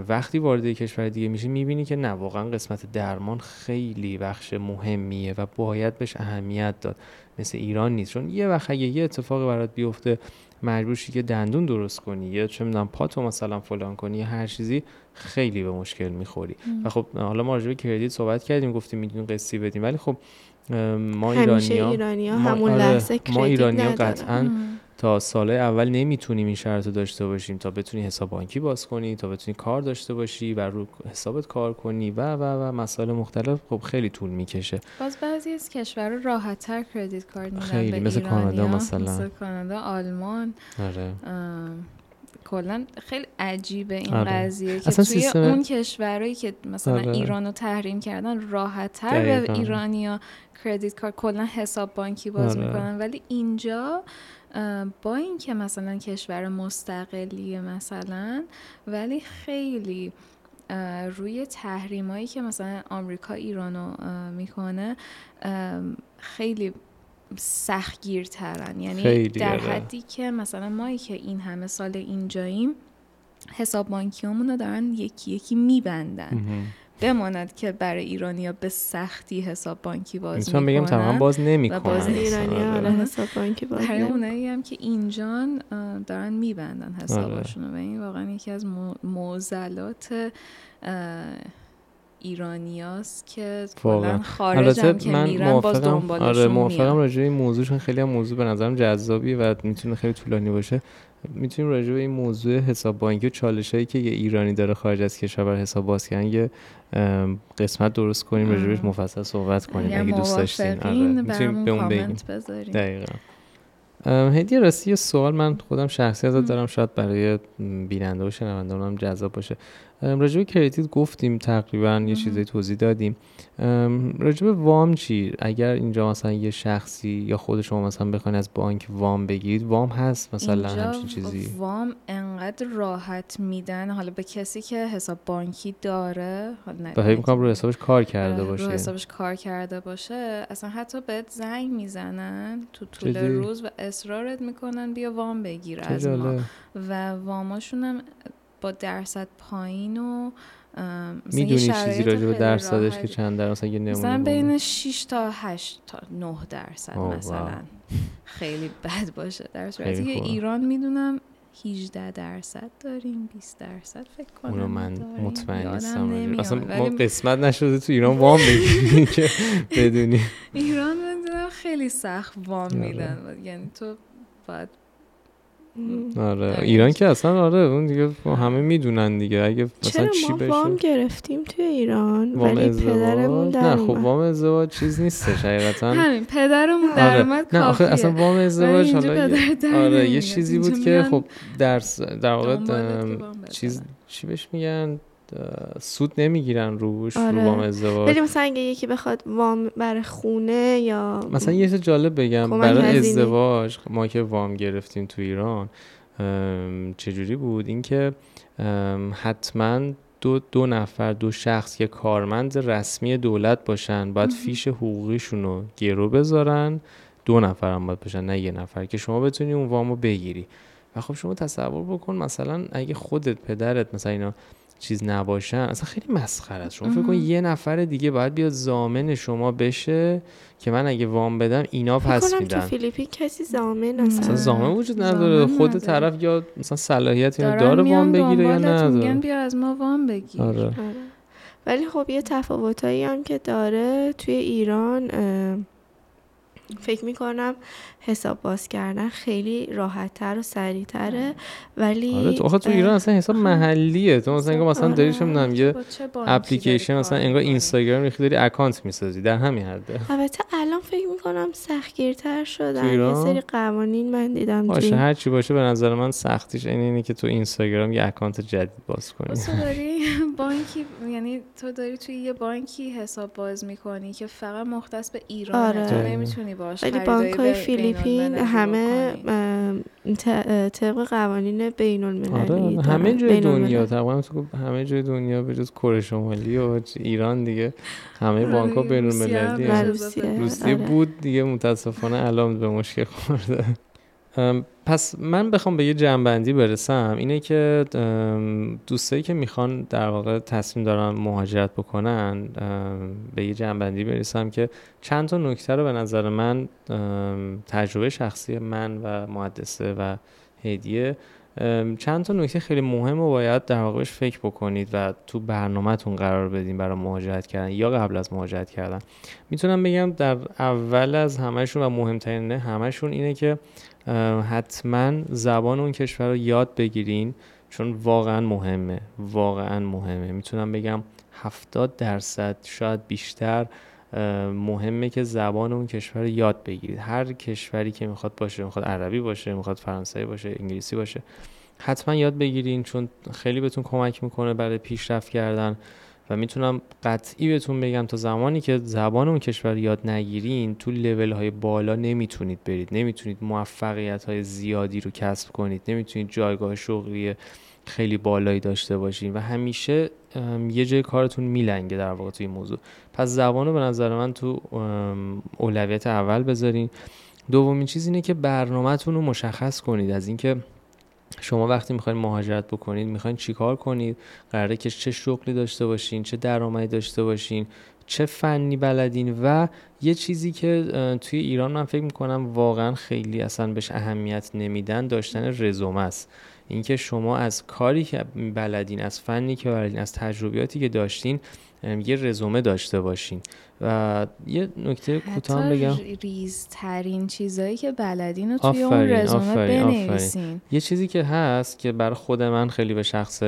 وقتی وارد کشور دیگه میشی می‌بینی که نه واقعا قسمت درمان خیلی بخش مهمیه و باید بهش اهمیت داد. مثل ایران نیست. چون یه وقت اگه یه اتفاقی برات بیفته مجبور که دندون درست کنی یا چه می‌دونم پاتو مثلا فلان کنی یا هر چیزی خیلی به مشکل می‌خوری. و خب حالا ما راجع به کردیت صحبت کردیم گفتیم می‌دونیم قصی بدیم. ولی خب ما ایرانی ها همون آره، لحظه ما ایرانی ها قطعا تا سال اول نمی‌تونیم این شرط رو داشته باشیم تا بتونی حساب بانکی باز کنی تا بتونی کار داشته باشی و رو حسابت کار کنی و و و مسائل مختلف خب خیلی طول می‌کشه باز بعضی از کشور راحت تر کردیت کارت میدن خیلی مثل کانادا مثلا مثل کانادا آلمان آره. کلا خیلی عجیبه این آره. قضیه که توی سیستم... اون کشورهایی که مثلا آره. ایران رو تحریم کردن راحت تر به ایرانیا کردیت کارت کلا حساب بانکی باز آره. می‌کنن ولی اینجا با اینکه مثلا کشور مستقلیه مثلا ولی خیلی روی تحریمایی که مثلا آمریکا ایرانو می‌کنه خیلی سختگیرترن. یعنی در حدی که مثلا مایی که این همه سال اینجاییم حساب بانکیامون رو دارن یکی یکی میبندن. بماند که برای ایرانیا به سختی حساب بانکی باز می‌کنن بگم تمام باز نمی‌کنن باز ایرانیا آره. حساب بانکی باز برای اونایی هم که اینجان دارن میبندن حسابشون و این واقعا یکی از موزلات ایرانیاست که کلا خارج هم که من میرن باز دنبالشون آره موافقم راجع این موضوعشون خیلی هم موضوع به نظرم جذابی و می‌تونه خیلی طولانی باشه. می‌تونیم راجع به این موضوع حساب بانکی و چالش هایی که یه ایرانی داره خارج از کشور بر حساب باز کردن یه قسمت درست کنیم راجع مفصل صحبت کنیم. اگه دوست داشتین آره. می‌تونیم به اون بگیم. دقیقا. هدیه راستی یه سوال من خودم شخصی ازت دارم شاید برای بیننده و شنونده هم جذاب باشه. راجب کریدیت گفتیم تقریبا یه چیزایی توضیح دادیم. راجب وام چی؟ اگر اینجا مثلا یه شخصی یا خود شما مثلا بخواین از بانک وام بگیرید وام هست مثلا همچین چیزی؟ وام انقدر راحت میدن. حالا به کسی که حساب بانکی داره حالا نه می‌کنم رو حسابش کار کرده باشه. رو حسابش کار کرده باشه. اصلا حتی بهت زنگ می‌زنن تو طول روز و اصرارت می‌کنن بیا وام بگیر از ما. و واماشون هم با درصد پایین و می‌دونی چیزی راجع به درصدش که چند درصد مثلا یه مثلا بین 6 تا 8 تا 9 درصد مثلا. خیلی بد باشه در صورتی که ایران می‌دونم 18 درصد داریم 20 درصد فکر کنم اونو من مطمئن نیستم اصلا ما قسمت نشده تو ایران وام بگیریم که بدونی. ایران من خیلی سخت وام آره. میدن. یعنی تو باید آره. ایران که اصلا آره اون دیگه همه می‌دونن دیگه. اگه مثلا چی بشه؟ وام گرفتیم توی ایران وام ولی پدرمون در نه خب وام ازدواج چیز نیستش حقیقتا. همین پدرمون در آره. نه آخه اصلا وام ازدواج حالا آره یه چیزی بود که خب درس در واقع چیز چی بهش میگن؟ سود نمی‌گیرن روش آره. رو وام ازدواج ولی مثلا اگه یکی بخواد وام برای خونه یا مثلا یه جالب بگم برای ازدواج ما که وام گرفتیم تو ایران چجوری بود؟ اینکه حتما دو, دو نفر دو شخص که کارمند رسمی دولت باشن باید فیش حقوقیشون رو گرو بذارن. دو نفر هم باید باشن نه یه نفر که شما بتونی اون وامو بگیری. و خب شما تصور بکن مثلا اگه خودت پدرت مثلا اینا چیز نباشن اصلا خیلی مسخره است. شما فکر کن یه نفر دیگه باید بیاد زامن شما بشه که من اگه وام بدم اینا پس میدن تو فیلیپین کسی زامن اصلا زامن وجود نداره. خود طرف یا مثلا صلاحیت اینو داره وام بگیره یا نداره؟ میگن بیا از ما وام بگیر. آره. آره. ولی خب یه تفاوتایی هم که داره توی ایران فکر می‌کنم حساب باز کردن خیلی راحت تر و سریع تره ولی آره تو تو ایران اصلا حساب محلیه. تو مثلا انگار مثلا داری چه یه اپلیکیشن مثلا انگار اینستاگرام ریخی داری اکانت می‌سازی. در همین حده البته الان فکر می‌کنم سختگیرتر شدن. یه سری قوانین من دیدم باشه هر چی باشه به نظر من سختیش این اینه که تو اینستاگرام یه اکانت جدید باز کنی. بانکی یعنی تو داری توی یه بانکی حساب باز می‌کنی که فقط مختص به ایران آره. تو نمی‌تونی باش ولی بانک های فیلیپین همه طبق قوانین بین المللی آره همه جای دنیا تقریبا تو همه جای دنیا به جز کره شمالی و ایران دیگه همه آره، بانک ها بین المللی روسیه آره. بود دیگه متاسفانه الان به مشکل خورده پس من بخوام به یه جنبندی برسم. اینه که دوستایی که می‌خوان در واقع تصمیم دارن مهاجرت بکنن به یه جنبندی برسم که چند تا نکته رو به نظر من تجربه شخصی من و محدثه و هدیه چند تا نکته خیلی مهم و باید در واقعش فکر بکنید و تو برنامهتون قرار بدین برای مهاجرت کردن یا قبل از مهاجرت کردن. می‌تونم بگم در اول از همهشون و مهمترین همهشون اینه که حتما زبان اون کشور رو یاد بگیرین چون واقعا مهمه واقعا مهمه. می‌تونم بگم هفتاد درصد شاید بیشتر مهمه که زبان اون کشور رو یاد بگیرید. هر کشوری که می‌خواد باشه می‌خواد عربی باشه می‌خواد فرانسوی باشه انگلیسی باشه حتما یاد بگیرین چون خیلی بهتون کمک می‌کنه برای پیشرفت کردن. و می‌تونم قطعی بهتون بگم تا زمانی که زبان اون کشور یاد نگیرین تو لول های بالا نمی‌تونید برید. نمی‌تونید موفقیت های زیادی رو کسب کنید. نمی‌تونید جایگاه شغلی خیلی بالایی داشته باشین. و همیشه یه جای کارتون میلنگه در واقع توی موضوع. پس زبان رو به نظر من تو اولویت اول بذارین. دومین چیز اینه که برنامهتون رو مشخص کنید. از اینکه شما وقتی می‌خواین مهاجرت بکنید می‌خواین چیکار کنید؟ قراره که چه شغلی داشته باشین چه درآمدی داشته باشین چه فنی بلدین و یه چیزی که توی ایران من فکر می‌کنم واقعا خیلی اصلا بهش اهمیت نمیدن داشتن رزومه است. اینکه شما از کاری که بلدین از فنی که بلدین از تجربیاتی که داشتین یه رزومه داشته باشین. و یه نکته کوتاه بگم. ریزترین چیزایی که بلدین رو توی اون رزومه بنویسین. یه چیزی که هست که برای خود من خیلی به شخص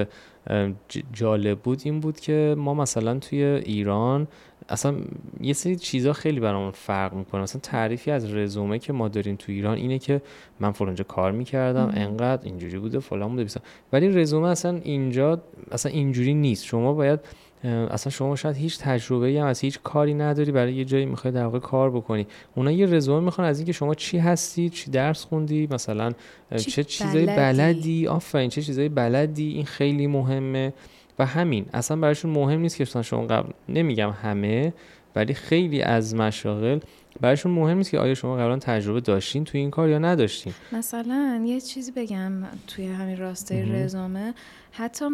جالب بود این بود که ما مثلا توی ایران اصلا یه سری چیزا خیلی برامون فرق می‌کنه. مثلا تعریفی از رزومه که ما داریم تو ایران اینه که من فلانجا کار می‌کردم انقدر اینجوری بوده فلان بوده ولی رزومه اصلا اینجا اصلا اینجوری نیست. شما باید اصلا شما شاید هیچ تجربه هم از هیچ کاری نداری برای یه جایی می‌خوای در واقع کار بکنی. اونا یه رزومه می‌خوان از اینکه شما چی هستی چی درس خوندی مثلا چه چیزایی بلدی؟ آفرین چه چیزایی بلدی؟ این خیلی مهمه. و همین اصلا برایشون مهم نیست که شما قبل نمیگم همه ولی خیلی از مشاغل برایشون مهم نیست که آیا شما قبلا تجربه داشتین توی این کار یا نداشتین. مثلا یه چیزی بگم توی همین راسته رزومه. حتی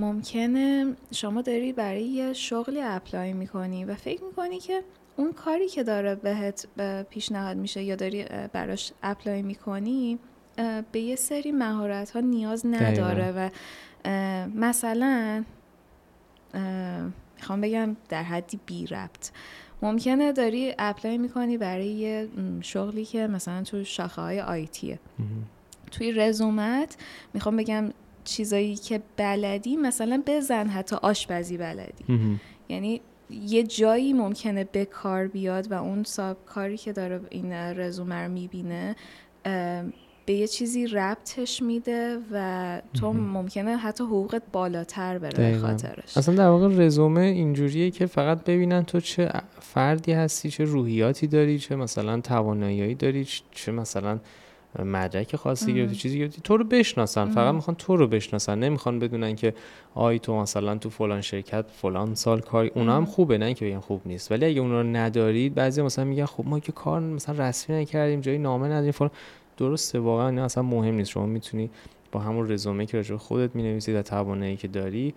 ممکنه شما داری برای یه شغلی اپلای می‌کنی و فکر می‌کنی که اون کاری که داره بهت پیشنهاد میشه یا داری براش apply می‌کنی به یه سری مهارت ها نیاز نداره و مثلا می‌خوام بگم در حدی بی ربط. ممکنه داری apply می‌کنی برای یه شغلی که مثلا تو شاخه های IT یه توی رزومت می‌خوام بگم چیزایی که بلدی مثلا بزن حتی آشپزی بلدی. یعنی یه جایی ممکنه به کار بیاد و اون ساب کاری که داره این رزومه رو می‌بینه به یه چیزی ربطش میده و تو ممکنه حتی حقوقت بالاتر بره به خاطرش. اصلا در واقع رزومه اینجوریه که فقط ببینن تو چه فردی هستی چه روحیاتی داری چه مثلا توانایی داری چه مثلا مدرک خاصی گرفتی چیزی گرفتی. تو رو بشناسن. فقط می‌خوان تو رو بشناسن. نمی‌خوان بدونن که آی تو مثلا تو فلان شرکت فلان سال کاری. اونا هم خوبه. نه که بگن خوب نیست. ولی اگه اونا رو ندارید بعضی مثلا میگن خب ما که کار مثلا رسمی نکردیم جایی نامه نداریم فلان. درسته واقعا نه اصلا مهم نیست. شما می‌تونی با همون رزومه که راجع خودت می‌نویسی و توانایی که داری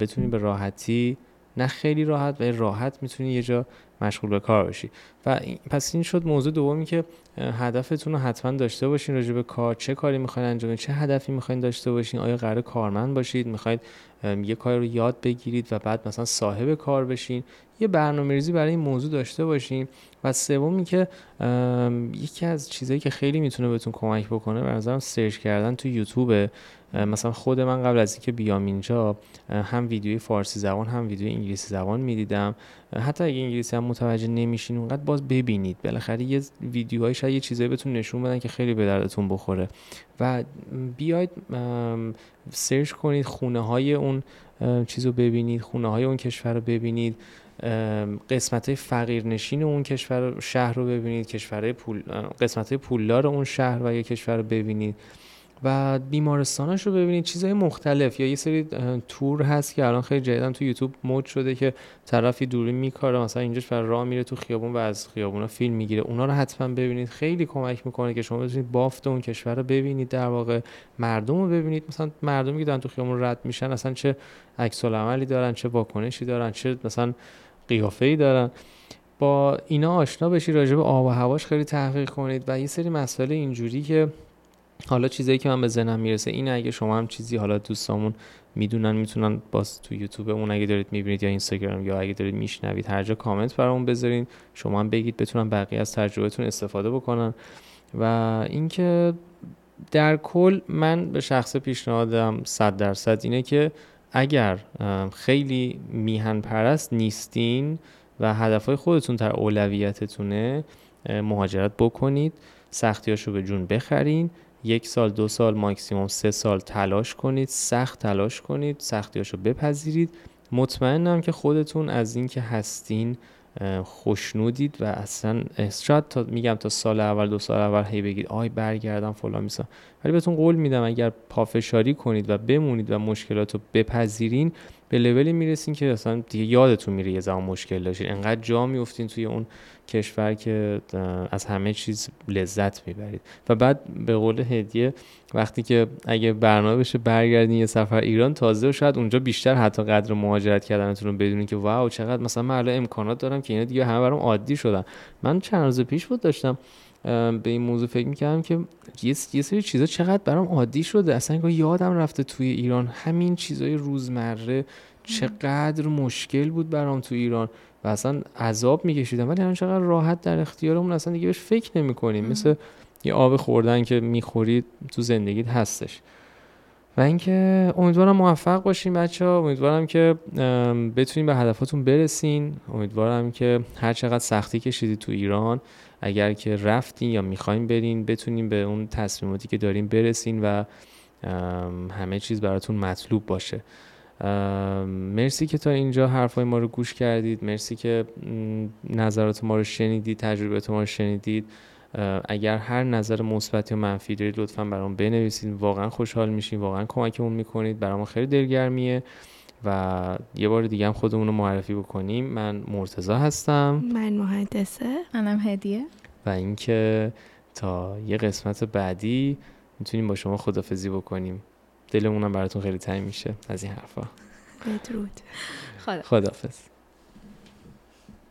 بتونی به راحتی نه خیلی راحت و راحت می‌تونی یه جا مشغول به کار باشی و پس این شد موضوع دومی که هدفتون رو حتما داشته باشین راجع به کار. چه کاری می‌خواین انجام چه هدفی می‌خواین داشته باشین؟ آیا قرار کارمند باشید؟ می‌خواید یه کاری رو یاد بگیرید و بعد مثلا صاحب کار بشین؟ یه برنامه ریزی برای این موضوع داشته باشین. و سومی که یکی از چیزهایی که خیلی می‌تونه بهتون کمک بکنه به نظرم سرچ کردن تو یوتیوب مثلا خود من قبل از اینکه بیام اینجا هم ویدیوی فارسی زبان هم ویدیوی انگلیسی زبان می‌دیدم. حتی اگه انگلیسی هم متوجه نمیشین اونقدر باز ببینید. بالاخره یه ویدیوهای شاید یه چیزایی بهتون نشون بدن که خیلی به دردتون بخوره. و بیاید سرچ کنید خونه های اون چیز رو ببینید خونه های اون کشور رو ببینید. قسمت های فقیرنشین اون کشور شهر رو ببینید کشور پول قسمت پولدار اون شهر و یا کشور رو ببینید. و بیمارستاناش رو ببینید. چیزهای مختلف. یا یه سری تور هست که الان خیلی جدیدن. تو یوتیوب مود شده که طرفی دوری میکاره. مثلا اینجاش بر راه میره تو خیابون و از خیابونا فیلم می‌گیره. اونا رو حتما ببینید. خیلی کمک می‌کنه که شما بتونید بافت اون کشور رو ببینید. در واقع مردم رو ببینید. مثلا مردمی که دارن تو خیابون رد میشن اصلا چه عکس عملی دارن چه واکنشی دارن چه مثلا قیافه ای دارن. با اینا آشنا بشید راجع به آب و هواش خیلی تحقیق کنید و یه سری مسائل اینجوری که حالا چیزایی که من به ذهنم می‌رسه این اگه شما هم چیزی حالا دوستامون می‌دونن می‌تونن باز تو یوتیوب اون اگه دارید می‌بینید یا اینستاگرام یا اگه دارید میشنوید هر جا کامنت برامون بذارین. شما هم بگید بتونن بقیه از تجربهتون استفاده بکنن. و اینکه در کل من به شخص پیشنهادم 100 درصد اینه که اگر خیلی میهن پرست نیستین و هدفهای خودتون در اولویتتونه مهاجرت بکنید سختیاشو به جون بخرین یک سال دو سال ماکسیموم سه سال تلاش کنید سخت تلاش کنید سختیاشو بپذیرید. مطمئنم که خودتون از اینکه هستین خوشنودید و اصلا شاید تا میگم تا سال اول دو سال اول هی بگید آی برگردم فلان میسا. ولی بهتون قول میدم اگر پافشاری کنید و بمونید و مشکلات رو بپذیرین به لولی می‌رسین که اصلا دیگه یادتون میره یه زمان مشکل داشتین. انقدر جا میفتین توی اون کشور که از همه چیز لذت می‌برید. و بعد به قول هدیه وقتی که اگه برنامه بشه برگردین یه سفر ایران تازه و شاید اونجا بیشتر حتی قدر مهاجرت کردنتون رو بدونین که واو چقدر مثلا من الان امکانات دارم که اینا دیگه همه برام عادی شدن. من چند روز پیش بود داشتم به این موضوع فکر می‌کردم که یه سری چیزا چقدر برام عادی شده. اصلا یادم رفته توی ایران همین چیزای روزمره چقدر مشکل بود برام تو ایران. و اصلا عذاب میکشیدم ولی چقدر راحت در اختیارمون اصلا دیگه بهش فکر نمی کنیم مثل یه آب خوردن که می‌خورید تو زندگیت هستش. و اینکه امیدوارم موفق باشین بچه ها امیدوارم که بتونین به هدفاتون برسین. امیدوارم که هر چقدر سختی کشیدید تو ایران اگر که رفتین یا می‌خواین برین بتونین به اون تصمیماتی که دارین برسین و همه چیز براتون مطلوب باشه. مرسی که تا اینجا حرفای ما رو گوش کردید. مرسی که نظرات ما رو شنیدید تجربه ما رو شنیدید. اگر هر نظر مثبت یا منفی دارید لطفا برام بنویسید. واقعا خوشحال میشیم واقعا کمکمون می‌کنید. برام خیلی دلگرمیه و یه بار دیگه هم خودمون رو معرفی بکنیم. من مرتضا هستم. من مهندسه منم هدیه. و اینکه تا یه قسمت بعدی می‌تونیم با شما خدافزی بکنیم. دلمونم براتون خیلی تنگ میشه از این حرفا. بدرود. خدا. خدافظ